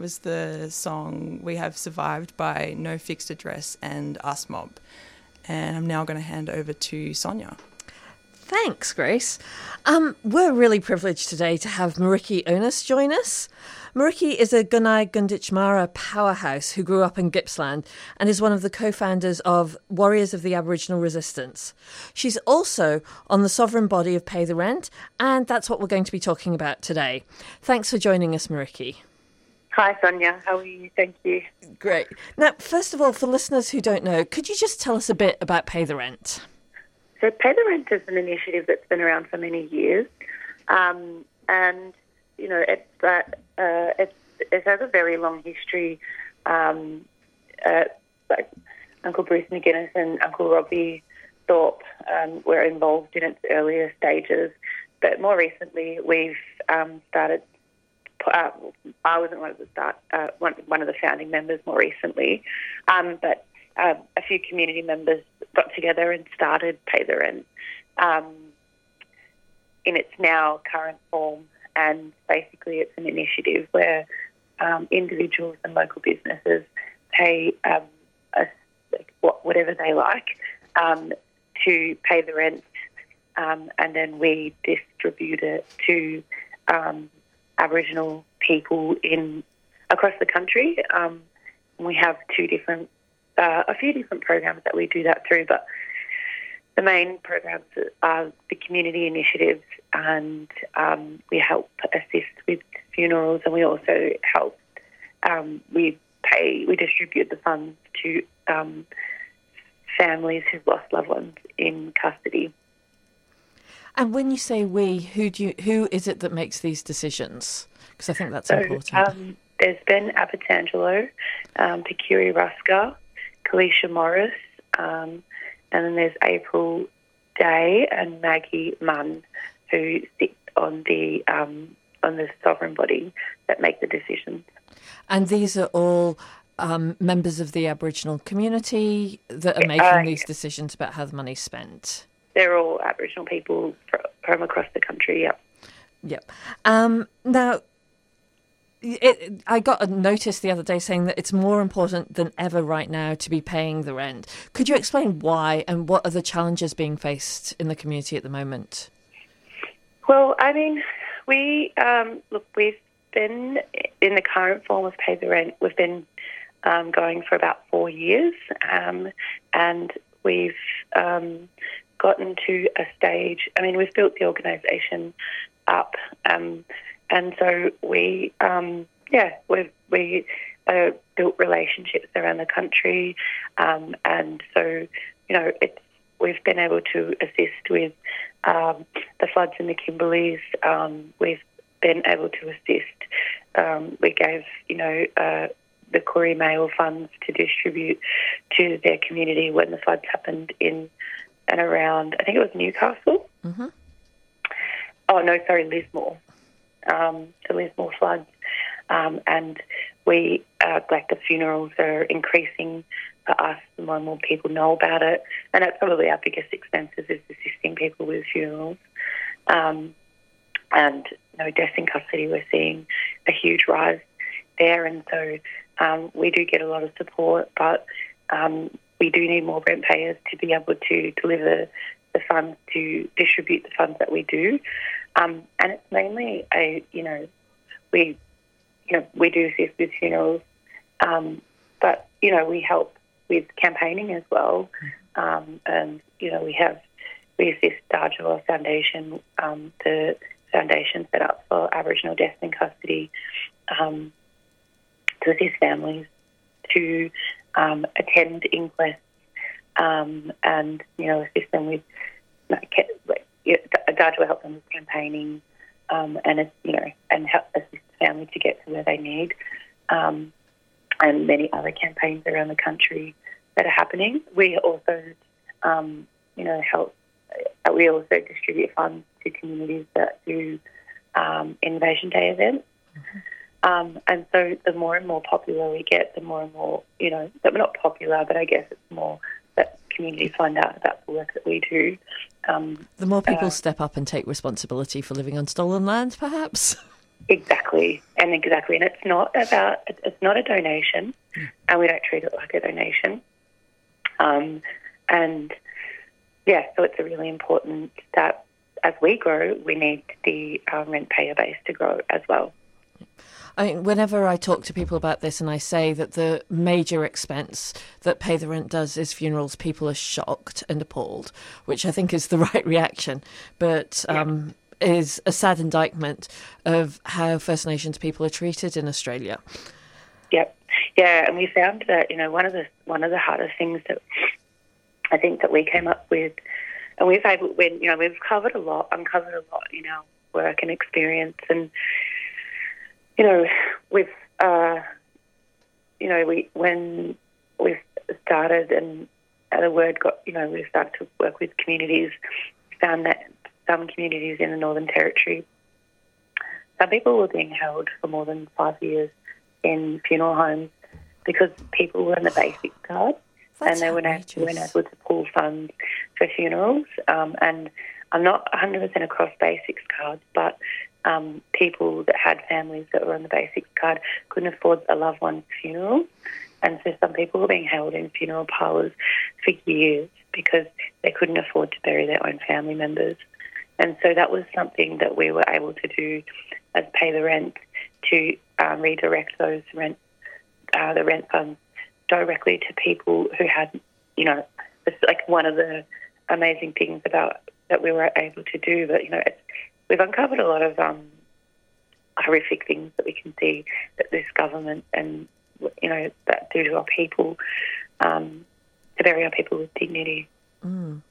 Was the song We Have Survived by No Fixed Address and Us Mob. And I'm now going to hand over to Sonia. Thanks, Grace. Um, we're really privileged today to have Meriki Onus join us. Meriki is a Gunnai Gunditjmara powerhouse who grew up in Gippsland and is one of the co founders of Warriors of the Aboriginal Resistance. She's also on the sovereign body of Pay the Rent, and that's what we're going to be talking about today. Thanks for joining us, Meriki. Hi, Sonia. How are you? Thank you. Great. Now, first of all, for listeners who don't know, could you just tell us a bit about Pay the Rent? So, Pay the Rent is an initiative that's been around for many years, um, and you know it's uh, uh, it's, it has a very long history. Um, uh, like Uncle Bruce McGuinness and Uncle Robbie Thorpe um, were involved in its earlier stages, but more recently we've um, started. Uh, I wasn't one of the start, uh, one, one of the founding members more recently, um, but uh, a few community members got together and started Pay the Rent um, in its now current form. And basically, it's an initiative where um, individuals and local businesses pay um, a, whatever they like um, to pay the rent, and then we distribute it to um, Aboriginal people in across the country. Um, we have two different, uh, a few different programs that we do that through, but the main programs are the community initiatives, and um, we help assist with funerals, and we also help. Um, we pay, we distribute the funds to um, families who've lost loved ones in custody. And when you say we, who do you, who is it that makes these decisions? Because I think that's So, important. Um, there's Ben Abbatangelo, um, Pekiri Ruska, Kalisha Morris, um, and then there's April Day and Maggie Munn, who sit on the um, on the sovereign body that make the decisions. And these are all um, members of the Aboriginal community that are making uh, these decisions about how the money's spent. They're all Aboriginal people from across the country. Yep. Yep. Um, now, it, I got a notice the other day saying that it's more important than ever right now to be paying the rent. Could you explain why and what are the challenges being faced in the community at the moment? Well, I mean, we um, look. We've been in the current form of pay the rent. We've been um, going for about four years, um, and we've um, gotten to a stage. I mean, we've built the organisation up, um, and so we, um, yeah, we've we uh, built relationships around the country, um, and so you know, it's we've been able to assist with um, the floods in the Kimberleys. Um, we've been able to assist. Um, we gave, you know, uh, the Koori Mail funds to distribute to their community when the floods happened in and around, I think it was Newcastle. Mm-hmm. Oh, no, sorry, Lismore. Um, the Lismore floods. Um, and we, uh, like the funerals are increasing for us. The more and more people know about it. And that's probably our biggest expenses is assisting people with funerals. Um, and you know, deaths in custody, we're seeing a huge rise there. And so um, we do get a lot of support, but um, we do need more rent payers to be able to deliver the funds to distribute the funds that we do. Um, and it's mainly a, you know, we, you know, we do assist with funerals, um, but you know, we help with campaigning as well. Um, and you know, we have we assist Dhadjowa Foundation, um, the foundation set up for Aboriginal deaths in custody, um, to assist families to um, attend inquests um, and you know assist them with Dhadjowa help them with campaigning um, and you know and help assist the family to get to where they need. Um, and many other campaigns around the country that are happening. We also, um, you know, help. uh, We also distribute funds to communities that do um, Invasion Day events. Um, and so the more and more popular we get, the more and more, you know, that we're not popular, but I guess it's more that communities find out about the work that we do. Um, The more people uh, step up and take responsibility for living on stolen land, perhaps. Exactly, and exactly, and it's not about it's not a donation, and we don't treat it like a donation. Um, and yeah, so it's a really important that as we grow, we need the um, rent payer base to grow as well. I mean, whenever I talk to people about this and I say that the major expense that Pay the Rent does is funerals, people are shocked and appalled, which I think is the right reaction, but um, is a sad indictment of how First Nations people are treated in Australia. Yep. Yeah, and we found that you know one of the one of the hardest things that I think that we came up with, and we've able when you know we've covered a lot, uncovered a lot in our work and experience, and you know we've uh, you know we when we started and the word got you know we started to work with communities, found that some communities in the Northern Territory, some people were being held for more than five years in funeral homes because people were on the basic card and they weren't able, weren't able to pull funds for funerals. Um, and I'm not 100% across basics cards, but um, people that had families that were on the basics card couldn't afford a loved one's funeral. And so some people were being held in funeral parlours for years because they couldn't afford to bury their own family members. And so that was something that we were able to do as pay the rent to um, redirect those rent, uh, the rent funds directly to people who had, you know, it's like one of the amazing things about that we were able to do. But you know, it's, we've uncovered a lot of um, horrific things that we can see that this government and you know that do to our people um, to bury our people with dignity. Mm.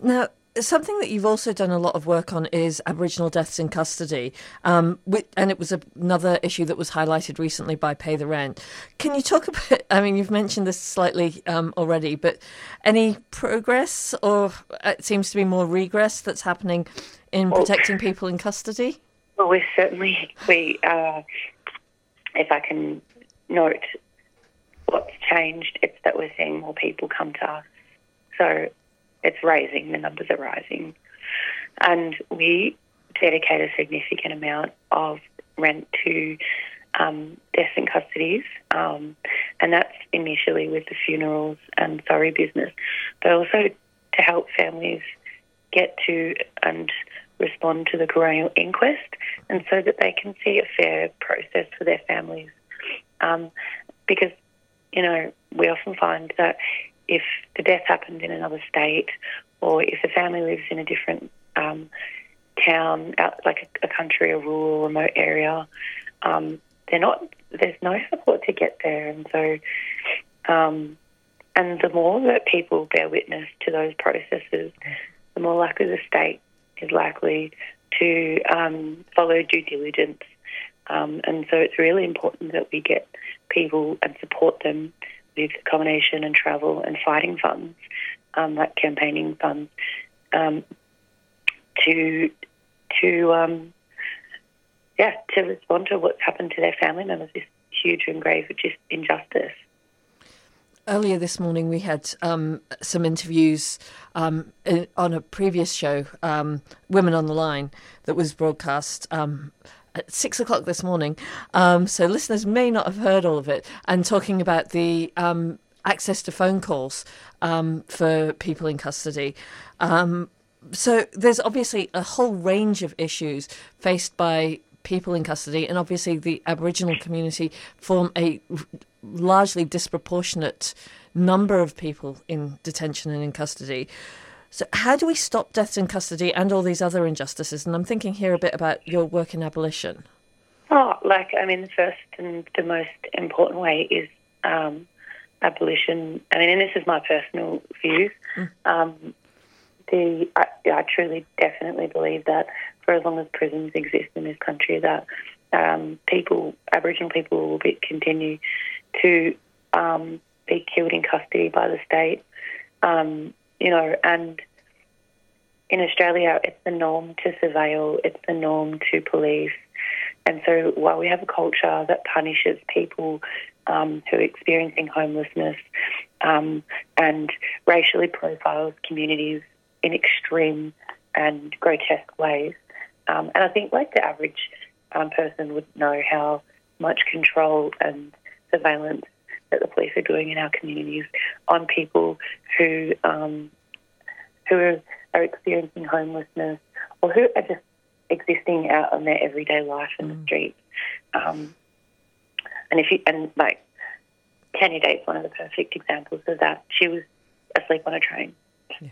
Now, something that you've also done a lot of work on is Aboriginal deaths in custody, um, wi- and it was another issue that was highlighted recently by Pay the Rent. Can you talk about? I mean, you've mentioned this slightly um, already, but any progress, or it seems to be more regress that's happening in Well- protecting people in custody? Well, we certainly we uh, if I can note what's changed, it's that we're seeing more people come to us. So it's rising, the numbers are rising. And we dedicate a significant amount of rent to um, deaths in custodies, um, and that's initially with the funerals and sorry business, but also to help families get to and respond to the coronial inquest, and so that they can see a fair process for their families. Um, because, you know, we often find that if the death happened in another state, or if the family lives in a different um, town, out, like a, a country, a rural, remote area, um, they're not. There's no support to get there, and so, um, and the more that people bear witness to those processes, the more likely the state is likely to um, follow due diligence. Um, and so it's really important that we get people and support them with accommodation and travel and fighting funds, um, like campaigning funds, um, to to um, yeah to respond to what's happened to their family members. This huge and grave just injustice. Earlier this morning, we had um, some interviews um, in, on a previous show, um, Women on the Line, that was broadcast um, at six o'clock this morning. Um, so listeners may not have heard all of it, and talking about the um, access to phone calls for people in custody. so there's obviously a whole range of issues faced by people in custody, and obviously the Aboriginal community form a largely disproportionate number of people in detention and in custody. So, how do we stop deaths in custody and all these other injustices? And I'm thinking here a bit about your work in abolition. Oh, like, I mean, the first and the most important way is um, abolition. I mean, and this is my personal views. Mm. Um, the I, I, truly, definitely believe that for as long as prisons exist in this country, that um, people, Aboriginal people, will be, continue to um, be killed in custody by the state. Um, you know, and in Australia, it's the norm to surveil, it's the norm to police. And so while we have a culture that punishes people um, who are experiencing homelessness um, and racially profiles communities in extreme and grotesque ways, um, and I think like the average um, person would know how much control and surveillance that the police are doing in our communities on people who um, who are, are, experiencing homelessness or who are just existing out on their everyday life in mm. the streets. Um, and if you and like Tanya Day's one of the perfect examples of that. She was asleep on a train, yeah.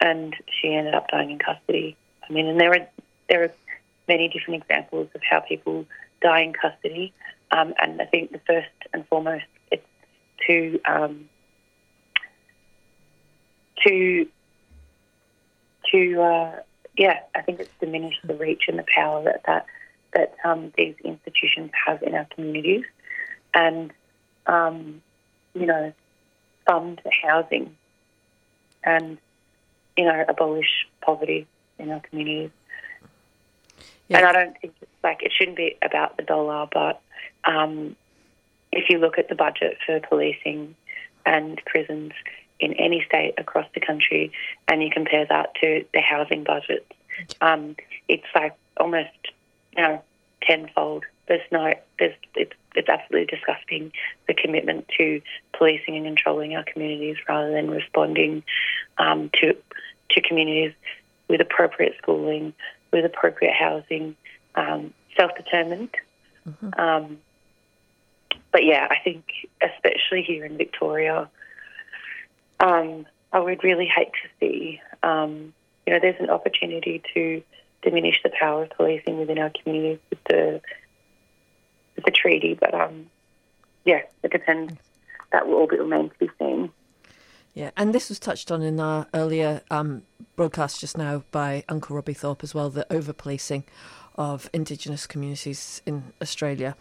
and she ended up dying in custody. I mean, and there are there are many different examples of how people die in custody. Um, and I think the first and foremost to um, to to uh, yeah, I think it's diminished the reach and the power that that that um, these institutions have in our communities, and um, you know, fund the housing, and you know, abolish poverty in our communities. Yeah. And I don't think it's like it shouldn't be about the dollar, but um, if you look at the budget for policing and prisons in any state across the country and you compare that to the housing budget, um, it's like almost you know tenfold. There's no, there's it's it's absolutely disgusting the commitment to policing and controlling our communities rather than responding um, to to communities with appropriate schooling, with appropriate housing, um, self determined. Mm-hmm. Um, but yeah, I think especially here in Victoria, um, I would really hate to see, um, you know, there's an opportunity to diminish the power of policing within our communities with the with the treaty, but um, yeah, it depends. That will all be remain to be seen. Yeah, and this was touched on in our earlier um, broadcast just now by Uncle Robbie Thorpe as well, the over policing of Indigenous communities in Australia.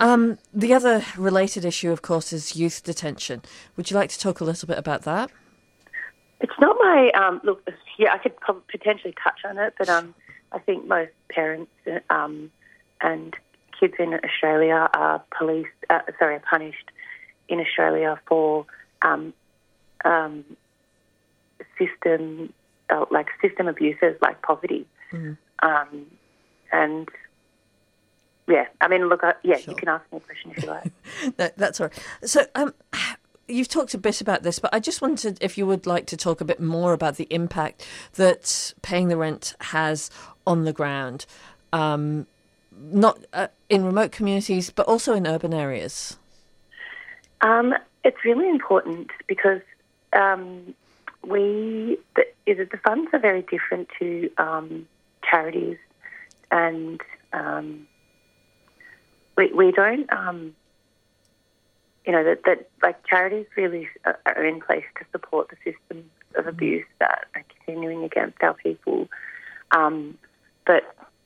Um, the other related issue, of course, is youth detention. Would you like to talk a little bit about that? It's not my um, look. Yeah, I could potentially touch on it, but um, I think most parents um, and kids in Australia are policed. Uh, sorry, are punished in Australia for um, um, system uh, like system abuses like poverty. Mm. Um, and yeah, I mean, look, uh, yeah, sure. you can ask me a question if you like. no, that's all right. So, um, you've talked a bit about this, but I just wanted, if you would like to talk a bit more about the impact that paying the rent has on the ground, um, not uh, in remote communities, but also in urban areas. Um, it's really important because um, we the, the, funds are very different to um, charities and um, we, we don't um, you know, that, that like charities really are- are in place to support the systems of abuse that are continuing against our people. Um, but,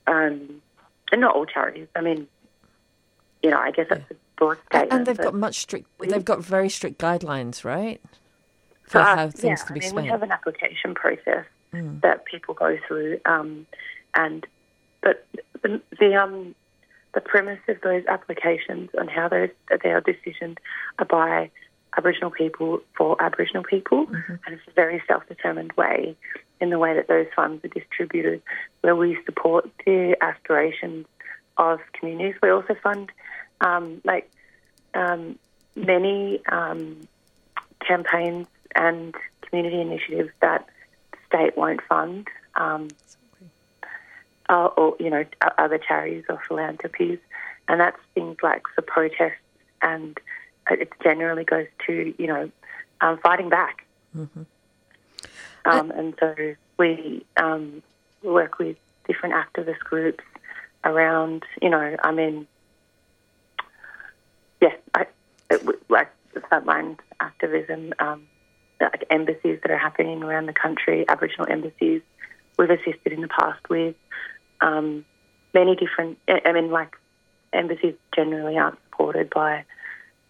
um, and not all charities. I mean, you know, I guess that's a broad statement. And they've got much strict. They've got very strict guidelines, right? For for us, how things yeah, can be I mean, spent. we have an application process Mm. that people go through, um, and but the, the um the premise of those applications and how those they are decisioned are by Aboriginal people for Aboriginal people, and it's a very self-determined way in the way that those funds are distributed, where we support the aspirations of communities. We also fund um, like um, many um, campaigns and community initiatives that the state won't fund, um, uh, or you know other charities or philanthropies, and that's things like the protests, and it generally goes to you know um, fighting back. Mhm. Um, and so we um, work with different activist groups around, you know, I mean, yeah, I, it, like the frontline activism, um, like embassies that are happening around the country, Aboriginal embassies, we've assisted in the past with um, many different, I mean, like embassies generally aren't supported by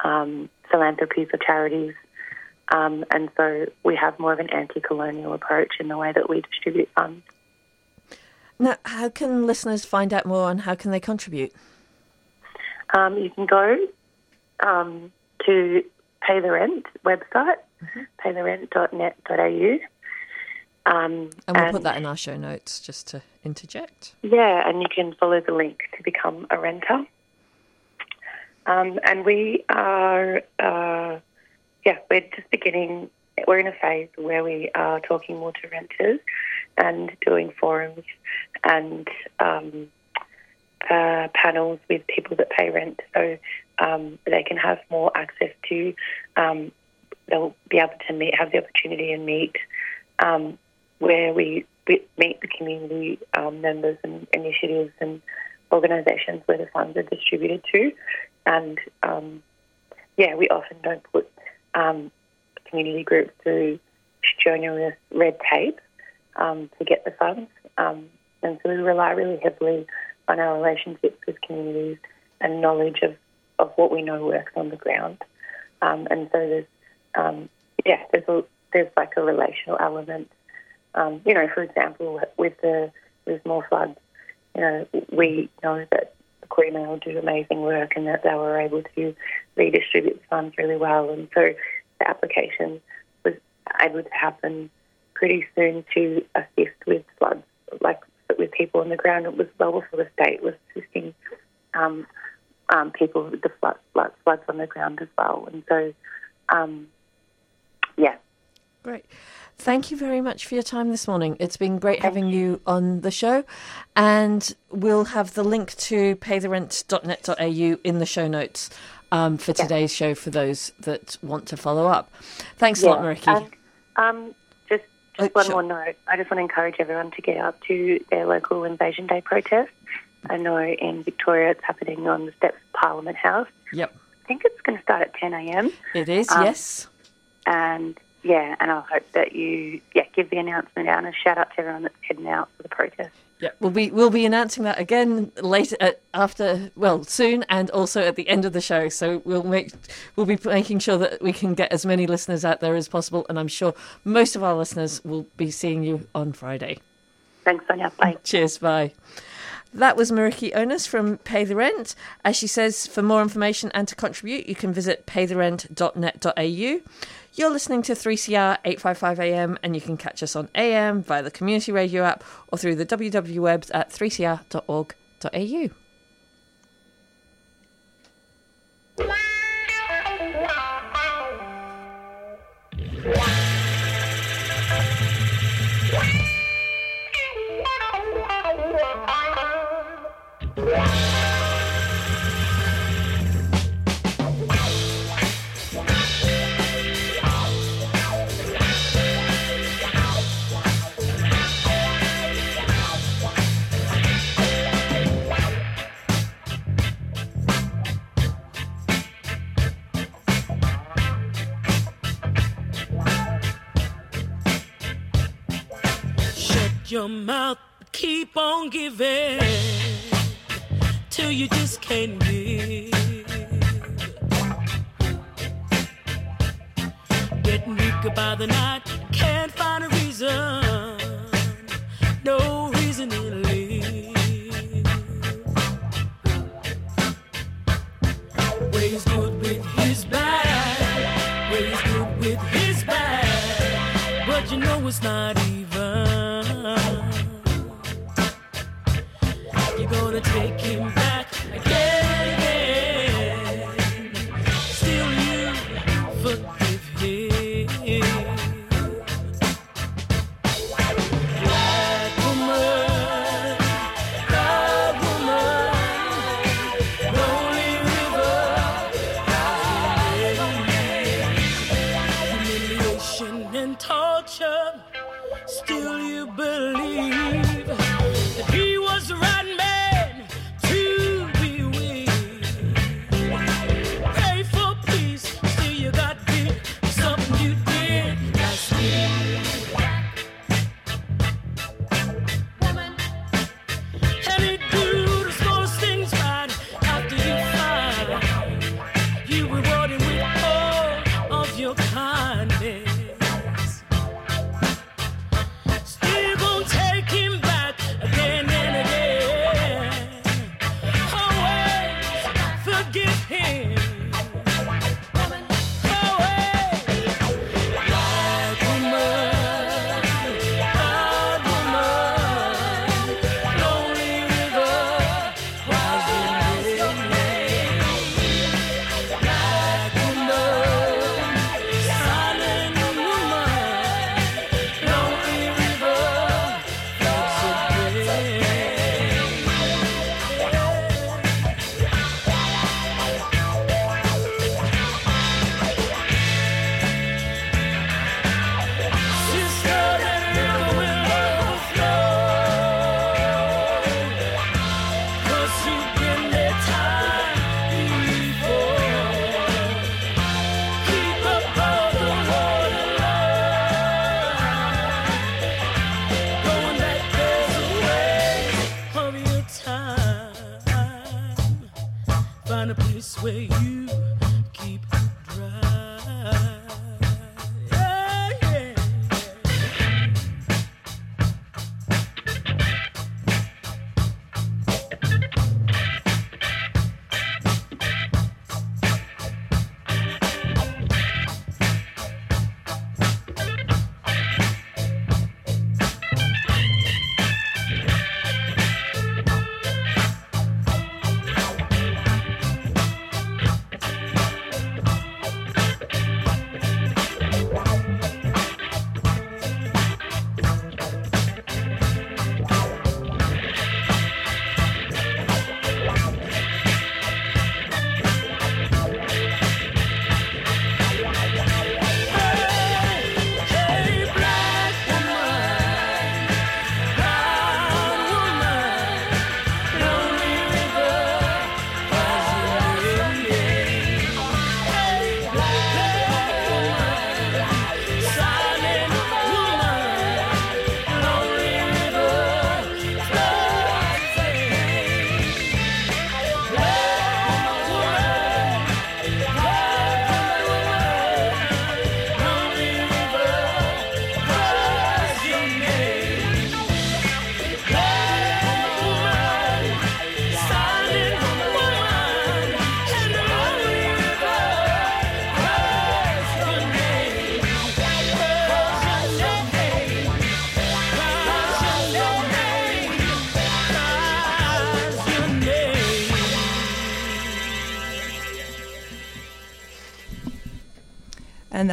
um, philanthropies or charities. Um, and so we have more of an anti-colonial approach in the way that we distribute funds. Now, how can listeners find out more and how can they contribute? Um, you can go um, to Pay the Rent website, paytherent.net.au. Um, And we'll put that in our show notes just to interject. Yeah, and you can follow the link to become a renter. Um, and we are, uh, yeah, we're just beginning, we're in a phase where we are talking more to renters and doing forums and um, uh, panels with people that pay rent so um, they can have more access to, um, they'll be able to meet, have the opportunity and meet um, where we, meet the community um, members and initiatives and organisations where the funds are distributed to. And um, yeah, we often don't put um, community groups through strenuous red tape um, to get the funds. Um, and so we rely really heavily on our relationships with communities and knowledge of, of what we know works on the ground. Um, and so there's, yeah, there's, a, there's like a relational element. Um, you know, for example, with the with more floods, you know, we know that the Queen do amazing work and that they were able to redistribute funds really well. And so the application was able to happen pretty soon to assist with floods, like with people on the ground. It was well before the state was assisting um, um, people with the flood, flood, floods on the ground as well. And so, um, yeah. Great. Thank you very much for your time this morning. It's been great having you on the show. And we'll have the link to paytherent.net.au in the show notes um, for today's show for those that want to follow up. Thanks a lot, Yeah, Meriki. And, um, just just one more note. I just want to encourage everyone to get out to their local Invasion Day protest. I know in Victoria it's happening on the steps of Parliament House. Yep. I think it's going to start at 10 a.m. It is, Um, yes. And yeah, and I hope that you yeah give the announcement out and a shout out to everyone that's heading out for the protest. Yeah, we'll be we'll be announcing that again later at, after well soon and also at the end of the show. So we'll make we'll be making sure that we can get as many listeners out there as possible, and I'm sure most of our listeners will be seeing you on Friday. Thanks, Sonia. Bye. Cheers. Bye. That was Meriki Onus from Pay the Rent. As she says, for more information and to contribute, you can visit paytherent.net.au. You're listening to 3CR 855 AM, and you can catch us on AM via the community radio app or through the www webs at 3cr.org.au. Yeah. Your mouth, keep on giving till you just can't give. Getting weaker by the night, can't find a reason, no reason to live. Ways good with his bad, ways good with his bad, but you know it's not even.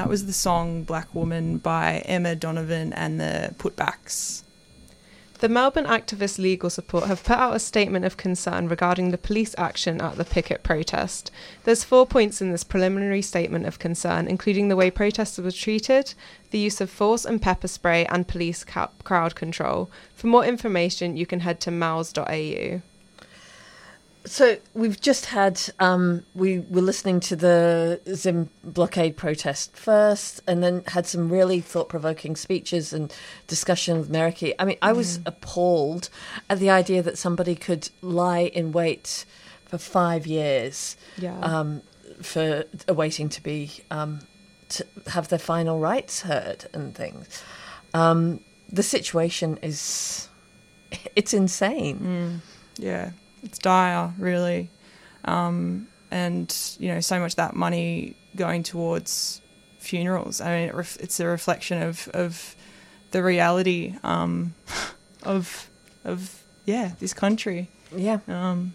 That was the song Black Woman by Emma Donovan and the Putbacks. The Melbourne activist legal support have put out a statement of concern regarding the police action at the picket protest. There's four points in this preliminary statement of concern, including the way protesters were treated, the use of force and pepper spray, and police crowd control. For more information, you can head to mouse.au. So we've just had um, we were listening to the Zim blockade protest first, and then had some really thought provoking speeches and discussion with Meriki. I mean, I was Mm. appalled at the idea that somebody could lie in wait for five years, Yeah. um, for awaiting to be um, to have their final rights heard and things. Um, the situation is it's insane. Mm, yeah, it's dire, really. Um, and, you know, so much of that money going towards funerals. I mean, it ref- it's a reflection of, of the reality um, of, of, yeah, this country. Yeah. Um,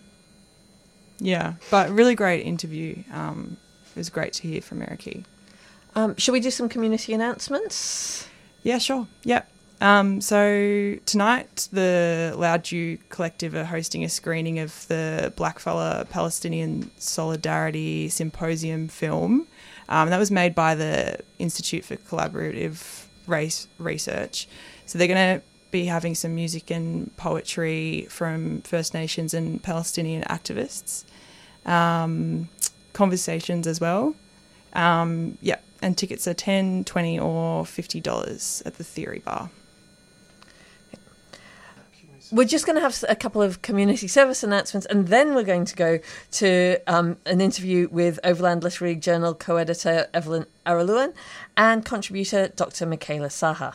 yeah, but really great interview. Um, it was great to hear from Meriki. Um, shall we do some community announcements? Yeah, sure. Yep. Um, so tonight, the Loud Jew Collective are hosting a screening of the Blackfella Palestinian Solidarity Symposium film. Um, that was made by the Institute for Collaborative Race Research. So they're going to be having some music and poetry from First Nations and Palestinian activists, um, conversations as well. Um, yep, and tickets are 10 20 or $50 at the Theory Bar. We're just going to have a couple of community service announcements, and then we're going to go to um, an interview with Overland Literary Journal co editor Evelyn Araluen and contributor Dr. Micaela Sahhar.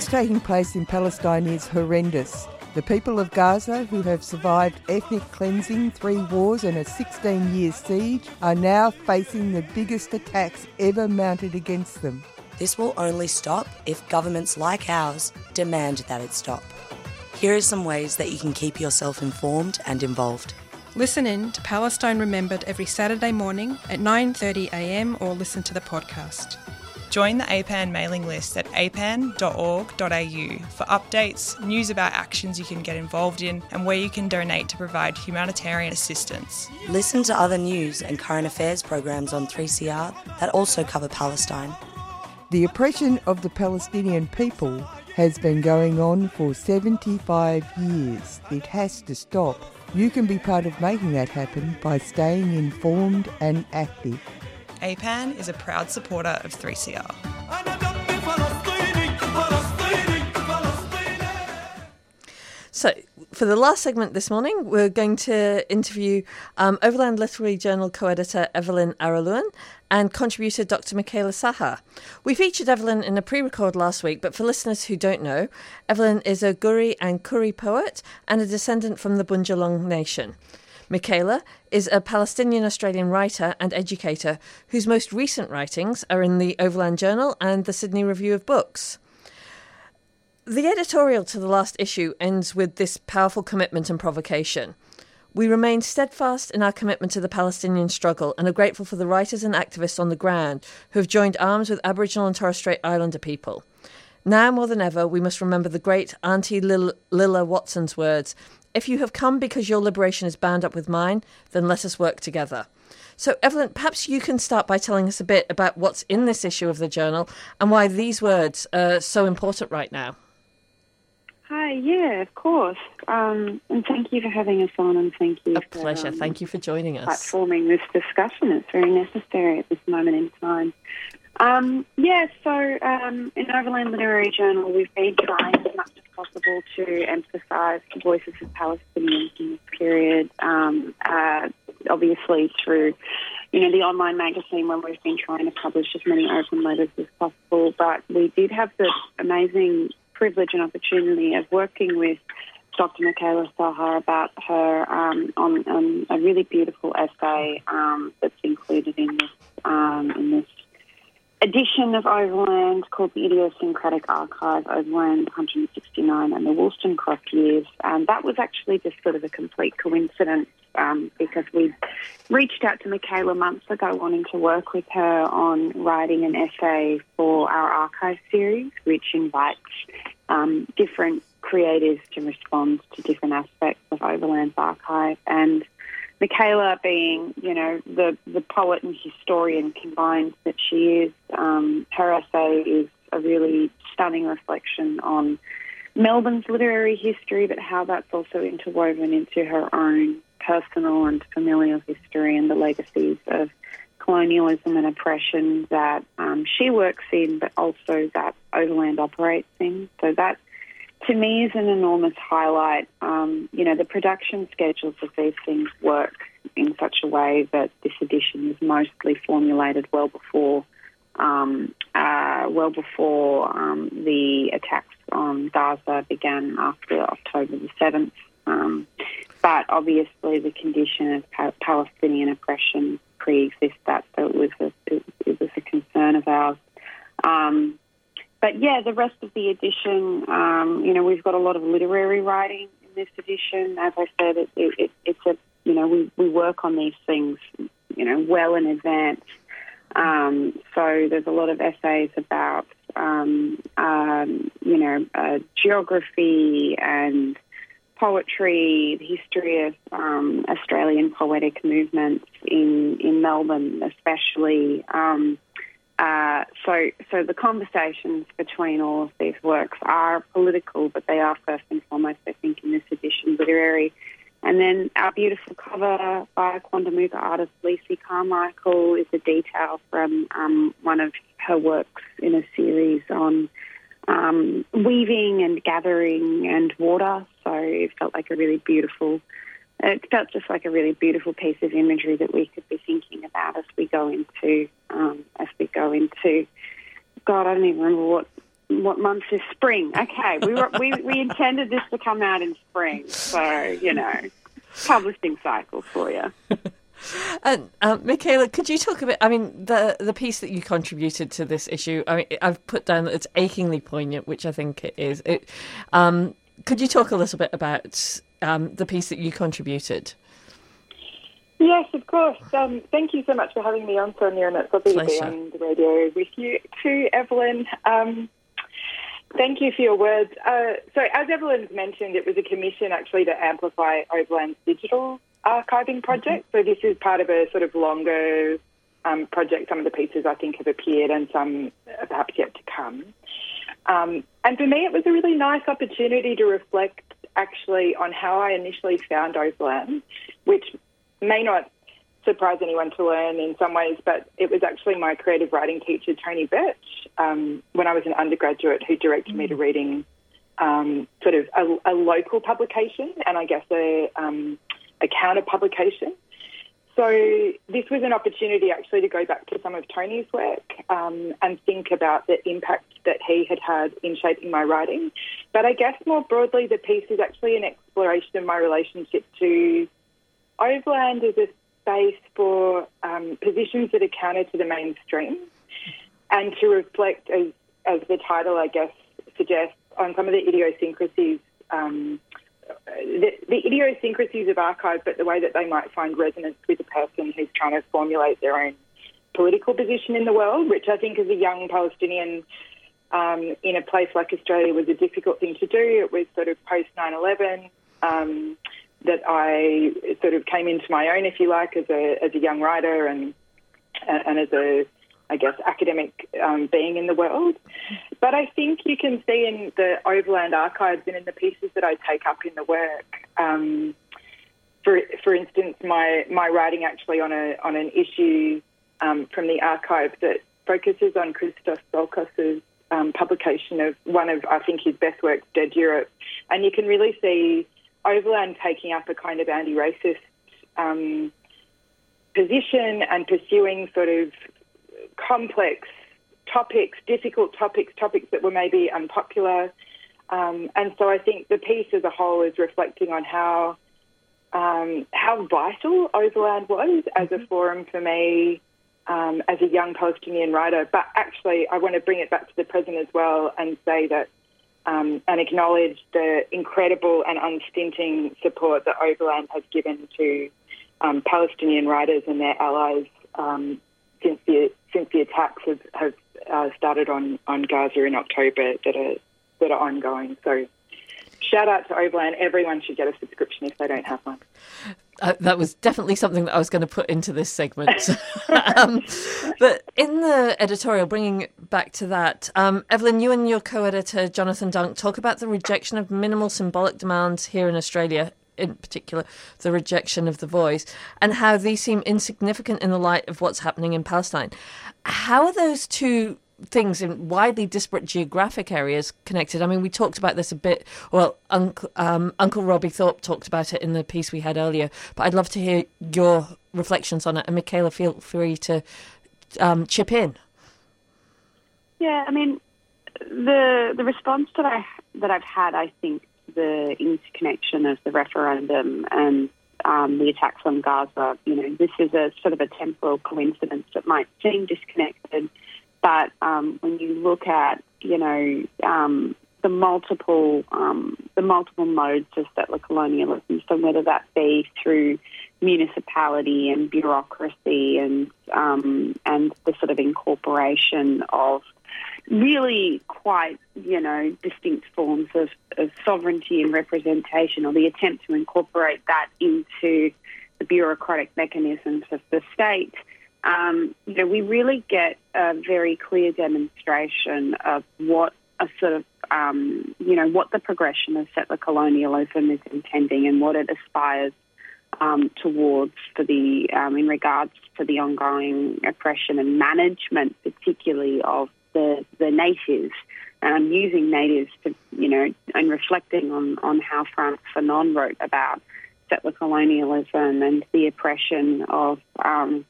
What's taking place in Palestine is horrendous. The people of Gaza, who have survived ethnic cleansing, three wars, and a 16 year siege, are now facing the biggest attacks ever mounted against them. This will only stop if governments like ours demand that it stop. Here are some ways that you can keep yourself informed and involved. Listen in to Palestine Remembered every Saturday morning at 9:30 a.m. or listen to the podcast. Join the APAN mailing list at apan.org.au for updates, news about actions you can get involved in, and where you can donate to provide humanitarian assistance. Listen to other news and current affairs programs on 3CR that also cover Palestine. The oppression of the Palestinian people has been going on for 75 years. It has to stop. You can be part of making that happen by staying informed and active. APAN is a proud supporter of 3CR. So, for the last segment this morning, we're going to interview um, Overland Literary Journal co editor Evelyn Araluen and contributor Dr. Micaela Sahhar. We featured Evelyn in a pre record last week, but for listeners who don't know, Evelyn is a Goorie and Koori poet and a descendant from the Bundjalung Nation. Micaela is a Palestinian Australian writer and educator whose most recent writings are in the Overland Journal and the Sydney Review of Books. The editorial to the last issue ends with this powerful commitment and provocation. We remain steadfast in our commitment to the Palestinian struggle and are grateful for the writers and activists on the ground who have joined arms with Aboriginal and Torres Strait Islander people. Now more than ever, we must remember the great Auntie Lil- Lilla Watson's words If you have come because your liberation is bound up with mine, then let us work together. So, Evelyn, perhaps you can start by telling us a bit about what's in this issue of the journal and why these words are so important right now. Hi, yeah, of course. Um, and thank you for having us on, and thank you. A pleasure. Um, thank you for joining us. Platforming this discussion. It's very necessary at this moment in time. Um, yeah, so um, in Overland Literary Journal, we've been trying as much as possible to emphasise the voices of Palestinians in this period. Um, uh, obviously, through you know the online magazine, where we've been trying to publish as many open letters as possible. But we did have the amazing privilege and opportunity of working with Dr. Micaela Sahhar about her um, on, on, a really beautiful essay um, that's included in this um, in this edition of Overland called the Idiosyncratic Archive, Overland 169 and the Wollstonecroft Years. And that was actually just sort of a complete coincidence um, because we reached out to Micaela months ago wanting to work with her on writing an essay for our archive series, which invites um, different creators to respond to different aspects of Overland's archive. And Micaela, being you know the the poet and historian combined that she is, um, her essay is a really stunning reflection on Melbourne's literary history, but how that's also interwoven into her own personal and familial history and the legacies of colonialism and oppression that um, she works in, but also that Overland operates in. So that to me is an enormous highlight. Um, you know, the production schedules of these things work in such a way that this edition was mostly formulated well before, um, uh, well before um, the attacks on Gaza began after October the seventh. Um, but obviously, the condition of pa- Palestinian oppression pre-exists that, so it was a, it, it was a concern of ours. Um, but yeah, the rest of the edition, um, you know, we've got a lot of literary writing in this edition. As I said, it, it, it's a, you know, we, we work on these things, you know, well in advance. Um, so there's a lot of essays about, um, um, you know, uh, geography and poetry, the history of um, Australian poetic movements in in Melbourne, especially. Uh, so, so the conversations between all of these works are political, but they are first and foremost, I think, in this edition, literary. And then our beautiful cover by Quandamooka artist Lisi Carmichael is a detail from um, one of her works in a series on um, weaving and gathering and water. So it felt like a really beautiful it felt just like a really beautiful piece of imagery that we could be thinking about as we go into um, as we go into God, I don't even remember what what month is spring. Okay, we were, we we intended this to come out in spring, so you know, publishing cycle for you. And um, Micaela, could you talk a bit? I mean, the the piece that you contributed to this issue. I mean, I've put down that it's achingly poignant, which I think it is. It, um, could you talk a little bit about um, the piece that you contributed? Yes, of course. Um, thank you so much for having me on, Sonia, and it's lovely to be on the radio with you too, Evelyn. Um, thank you for your words. Uh, so, as Evelyn's mentioned, it was a commission actually to amplify Overland's digital archiving project. So, this is part of a sort of longer um, project. Some of the pieces I think have appeared, and some are perhaps yet to come. Um, and for me, it was a really nice opportunity to reflect actually on how I initially found Overland, which may not surprise anyone to learn in some ways, but it was actually my creative writing teacher, Tony Birch, um, when I was an undergraduate, who directed me to reading um, sort of a, a, local publication and I guess a, um, a counter publication. So this was an opportunity actually to go back to some of Tony's work um, and think about the impact that he had had in shaping my writing. But I guess more broadly, the piece is actually an exploration of my relationship to Overland as a space for um, positions that are counter to the mainstream and to reflect, as, as the title, I guess, suggests, on some of the idiosyncrasies. Um, the, the, idiosyncrasies of archive, but the way that they might find resonance with a person who's trying to formulate their own political position in the world, which I think as a young Palestinian um, in a place like Australia was a difficult thing to do. It was sort of post 9 11 um, that I sort of came into my own, if you like, as a, as a young writer and, and as a, I guess, academic um, being in the world. But I think you can see in the Overland archives and in the pieces that I take up in the work. Um, for, for instance, my, my writing actually on a on an issue um, from the archive that focuses on Christos Tsiolkas's um, publication of one of, I think, his best works, Dead Europe. And you can really see Overland taking up a kind of anti racist um, position and pursuing sort of complex topics, difficult topics, topics that were maybe unpopular. Um, and so I think the piece as a whole is reflecting on how um, how vital Overland was as a forum for me um, as a young Palestinian writer. But actually, I want to bring it back to the present as well and say that um, and acknowledge the incredible and unstinting support that Overland has given to um, Palestinian writers and their allies um, since the since the attacks have, have uh, started on, on Gaza in October that are that are ongoing. So shout out to Overland. Everyone should get a subscription if they don't have one. Uh, that was definitely something that I was going to put into this segment. um, but in the editorial, bringing back to that, um, Evelyn, you and your co editor, Jonathan Dunk, talk about the rejection of minimal symbolic demands here in Australia, in particular, the rejection of the voice, and how these seem insignificant in the light of what's happening in Palestine. How are those two things in widely disparate geographic areas connected. I mean, we talked about this a bit. Well, Uncle, um, Uncle Robbie Thorpe talked about it in the piece we had earlier, but I'd love to hear your reflections on it. And Micaela, feel free to um, chip in. Yeah, I mean, the the response that I that I've had, I think, the interconnection of the referendum and um, the attacks on Gaza. You know, this is a sort of a temporal coincidence that might seem disconnected but um, when you look at, you know, um, the multiple um, the multiple modes of settler colonialism, so whether that be through municipality and bureaucracy and um, and the sort of incorporation of really quite you know distinct forms of, of sovereignty and representation, or the attempt to incorporate that into the bureaucratic mechanisms of the state. Um, you know, we really get a very clear demonstration of what a sort of, um, you know, what the progression of settler colonialism is intending and what it aspires um, towards for the, um, in regards to the ongoing oppression and management, particularly of the, the natives. And I'm using natives to, you know, and reflecting on, on how Frantz Fanon wrote about settler colonialism and the oppression of um,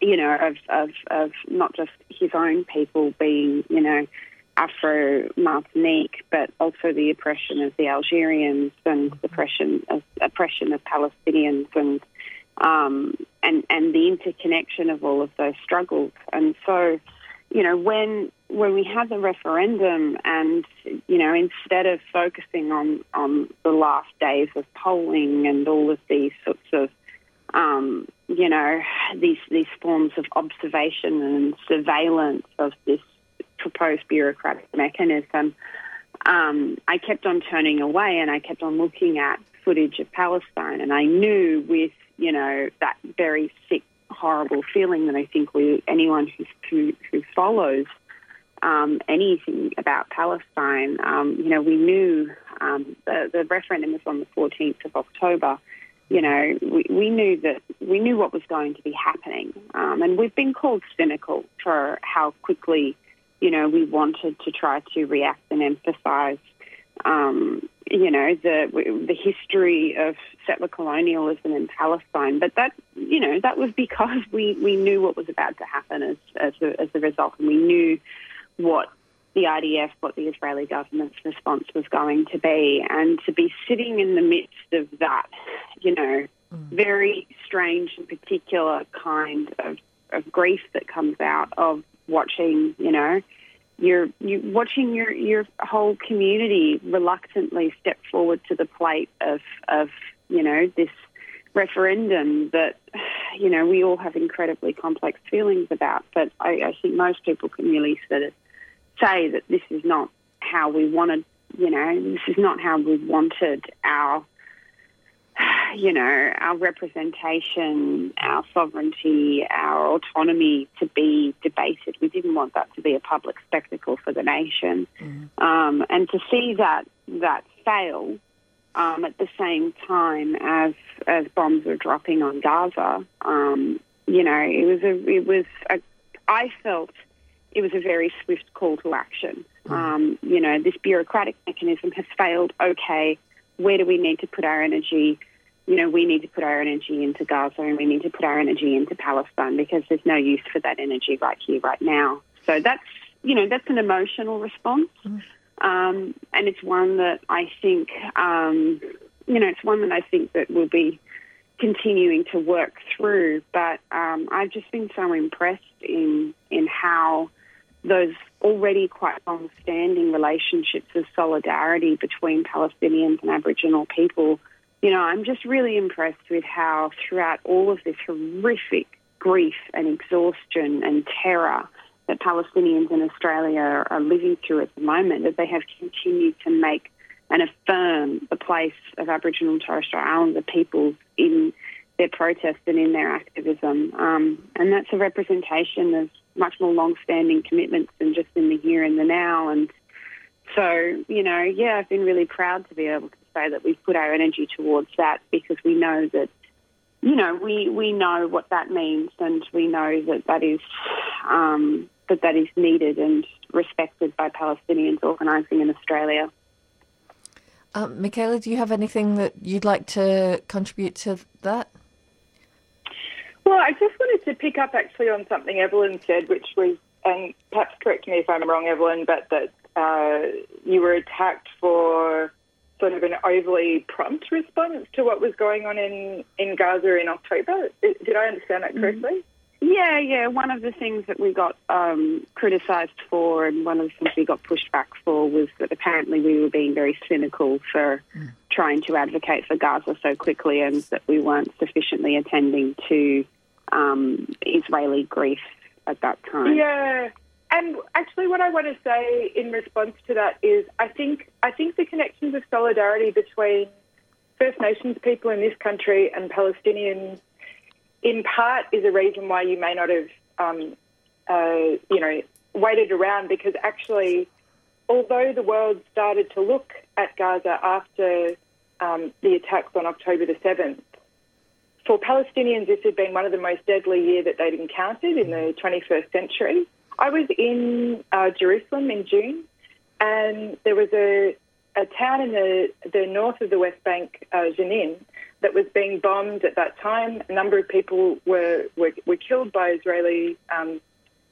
you know, of, of, of not just his own people being, you know, Afro Martinique, but also the oppression of the Algerians and the oppression of, oppression of Palestinians and um, and and the interconnection of all of those struggles. And so, you know, when when we had the referendum, and you know, instead of focusing on on the last days of polling and all of these sorts of um, you know, these these forms of observation and surveillance of this proposed bureaucratic mechanism, um, I kept on turning away and I kept on looking at footage of Palestine, and I knew with you know that very sick, horrible feeling that I think we anyone who who, who follows um, anything about Palestine, um, you know, we knew um, the, the referendum was on the 14th of October. You know, we, we knew that we knew what was going to be happening, um, and we've been called cynical for how quickly, you know, we wanted to try to react and emphasise, um, you know, the the history of settler colonialism in Palestine. But that, you know, that was because we, we knew what was about to happen as as a, as a result, and we knew what the IDF, what the Israeli government's response was going to be, and to be sitting in the midst of that, you know, mm. very strange and particular kind of, of grief that comes out of watching, you know, you're you watching your your whole community reluctantly step forward to the plate of of you know this referendum that you know we all have incredibly complex feelings about, but I, I think most people can really sort of say that this is not how we wanted, you know, this is not how we wanted our, you know, our representation, our sovereignty, our autonomy to be debated. We didn't want that to be a public spectacle for the nation. Um, and to see that that fail um, at the same time as as bombs were dropping on Gaza, um, you know, it was a it was a, I felt it was a very swift call to action. Um, you know, this bureaucratic mechanism has failed. Okay, where do we need to put our energy? You know, we need to put our energy into Gaza and we need to put our energy into Palestine because there's no use for that energy right here, right now. So that's, you know, that's an emotional response. Um, and it's one that I think, um, you know, it's one that I think that will be continuing to work through. But um, I've just been so impressed in in how those already quite long-standing relationships of solidarity between Palestinians and Aboriginal people. You know, I'm just really impressed with how throughout all of this horrific grief and exhaustion and terror that Palestinians in Australia are living through at the moment, that they have continued to make and affirm the place of Aboriginal and Torres Strait Islander peoples in their protest and in their activism. Um, and that's a representation of much more long-standing commitments than just in the here and the now. And so, you know, yeah, I've been really proud to be able to say that we've put our energy towards that because we know that, you know, we, we know what that means and we know that that is, um, that that is needed and respected by Palestinians organising in Australia. Um, Micaela, do you have anything that you'd like to contribute to that? Well, I just wanted to pick up actually on something Evelyn said, which was, and perhaps correct me if I'm wrong, Evelyn, but that uh, you were attacked for sort of an overly prompt response to what was going on in, in Gaza in October. Did I understand that correctly? Yeah, yeah. One of the things that we got um, criticised for, and one of the things we got pushed back for, was that apparently we were being very cynical for trying to advocate for Gaza so quickly, and that we weren't sufficiently attending to um, Israeli grief at that time. Yeah. And actually, what I want to say in response to that is, I think I think the connections of solidarity between First Nations people in this country and Palestinians, in part, is a reason why you may not have, um, uh, you know, waited around because actually, although the world started to look at Gaza after um, the attacks on October the seventh, for Palestinians, this had been one of the most deadly year that they'd encountered in the 21st century. I was in uh, Jerusalem in June, and there was a, a town in the, the north of the West Bank, uh, Jenin, that was being bombed at that time. A number of people were, were, were killed by Israeli um,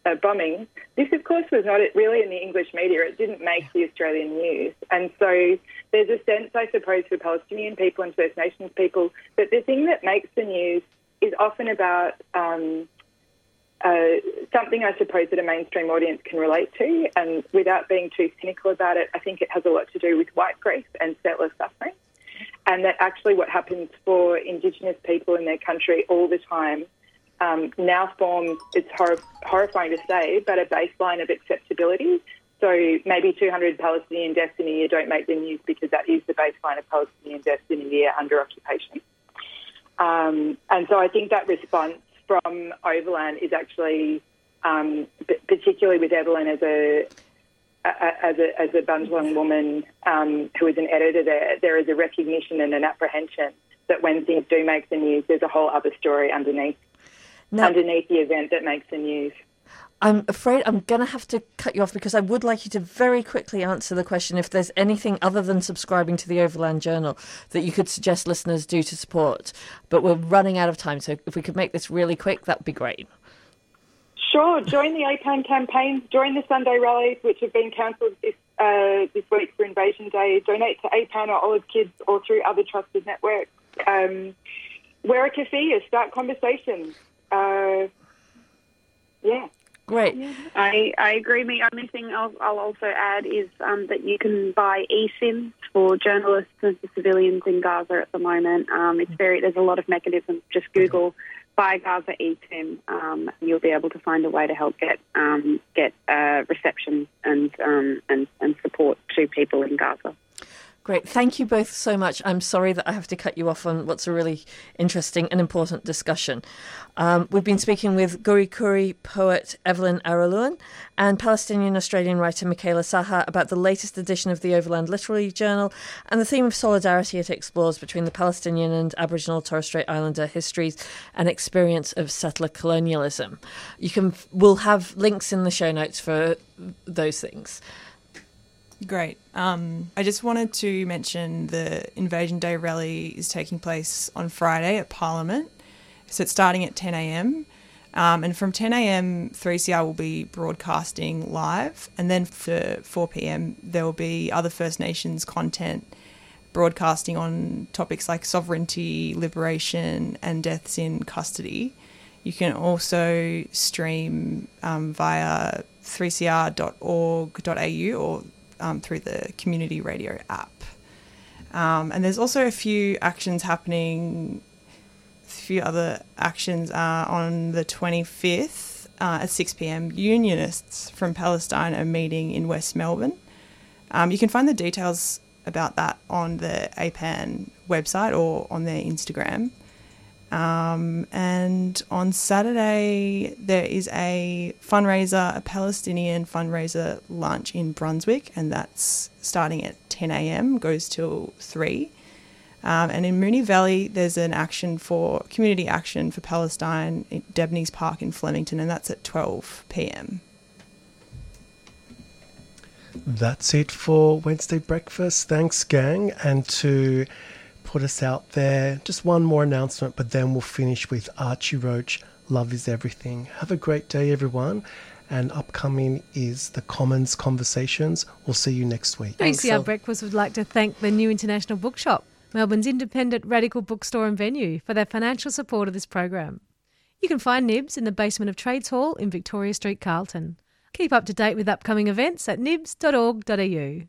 uh, bombing. This, of course, was not really in the English media. It didn't make the Australian news. And so there's a sense, I suppose, for Palestinian people and First Nations people that the thing that makes the news is often about um, uh, something I suppose that a mainstream audience can relate to. And without being too cynical about it, I think it has a lot to do with white grief and settler suffering. And that actually what happens for Indigenous people in their country all the time um, now forms, it's hor- horrifying to say, but a baseline of acceptability. So maybe 200 Palestinian deaths in a year don't make the news because that is the baseline of Palestinian deaths in a year under occupation. Um, and so I think that response from Overland is actually, um, particularly with Evelyn as a, a as a as a Bundjalung woman um, who is an editor there, there is a recognition and an apprehension that when things do make the news, there's a whole other story underneath Now- underneath the event that makes the news. I'm afraid I'm going to have to cut you off because I would like you to very quickly answer the question if there's anything other than subscribing to the Overland Journal that you could suggest listeners do to support. But we're running out of time, so if we could make this really quick, that'd be great. Sure, join the APAN campaigns, join the Sunday rallies, which have been cancelled this uh, this week for Invasion Day. Donate to APAN or Olive Kids or through other trusted networks. Um, wear a keffiyeh, start conversations. Uh, yeah. Great. I, I agree. The only thing I'll, I'll also add is um, that you can buy eSIMs for journalists and for civilians in Gaza at the moment. Um, it's very there's a lot of mechanisms. Just Google buy Gaza eSIM, um, you'll be able to find a way to help get um, get uh, reception and, um, and and support to people in Gaza. Great. Thank you both so much. I'm sorry that I have to cut you off on what's a really interesting and important discussion. Um, we've been speaking with Goorie Koori poet Evelyn Araluen and Palestinian Australian writer Micaela Sahhar about the latest edition of the Overland Literary Journal and the theme of solidarity it explores between the Palestinian and Aboriginal Torres Strait Islander histories and experience of settler colonialism. You can we'll have links in the show notes for those things. Great. Um, I just wanted to mention the Invasion Day rally is taking place on Friday at Parliament. So it's starting at 10 a.m. Um, and from 10 a.m., 3CR will be broadcasting live. And then for 4 p.m., there will be other First Nations content broadcasting on topics like sovereignty, liberation, and deaths in custody. You can also stream um, via 3cr.org.au or um, through the community radio app. Um, and there's also a few actions happening, a few other actions uh, on the 25th uh, at 6 pm. Unionists from Palestine are meeting in West Melbourne. Um, you can find the details about that on the APAN website or on their Instagram. Um, and on Saturday, there is a fundraiser, a Palestinian fundraiser lunch in Brunswick, and that's starting at 10 a.m., goes till 3. Um, and in Moonee Valley, there's an action for community action for Palestine at Debney's Park in Flemington, and that's at 12 p.m. That's it for Wednesday breakfast. Thanks, gang, and to put us out there. Just one more announcement, but then we'll finish with Archie Roach. Love is everything. Have a great day, everyone. And upcoming is the Commons Conversations. We'll see you next week. 3CR Breakfast would like to thank the New International Bookshop, Melbourne's independent radical bookstore and venue, for their financial support of this program. You can find Nibs in the basement of Trades Hall in Victoria Street, Carlton. Keep up to date with upcoming events at nibs.org.au.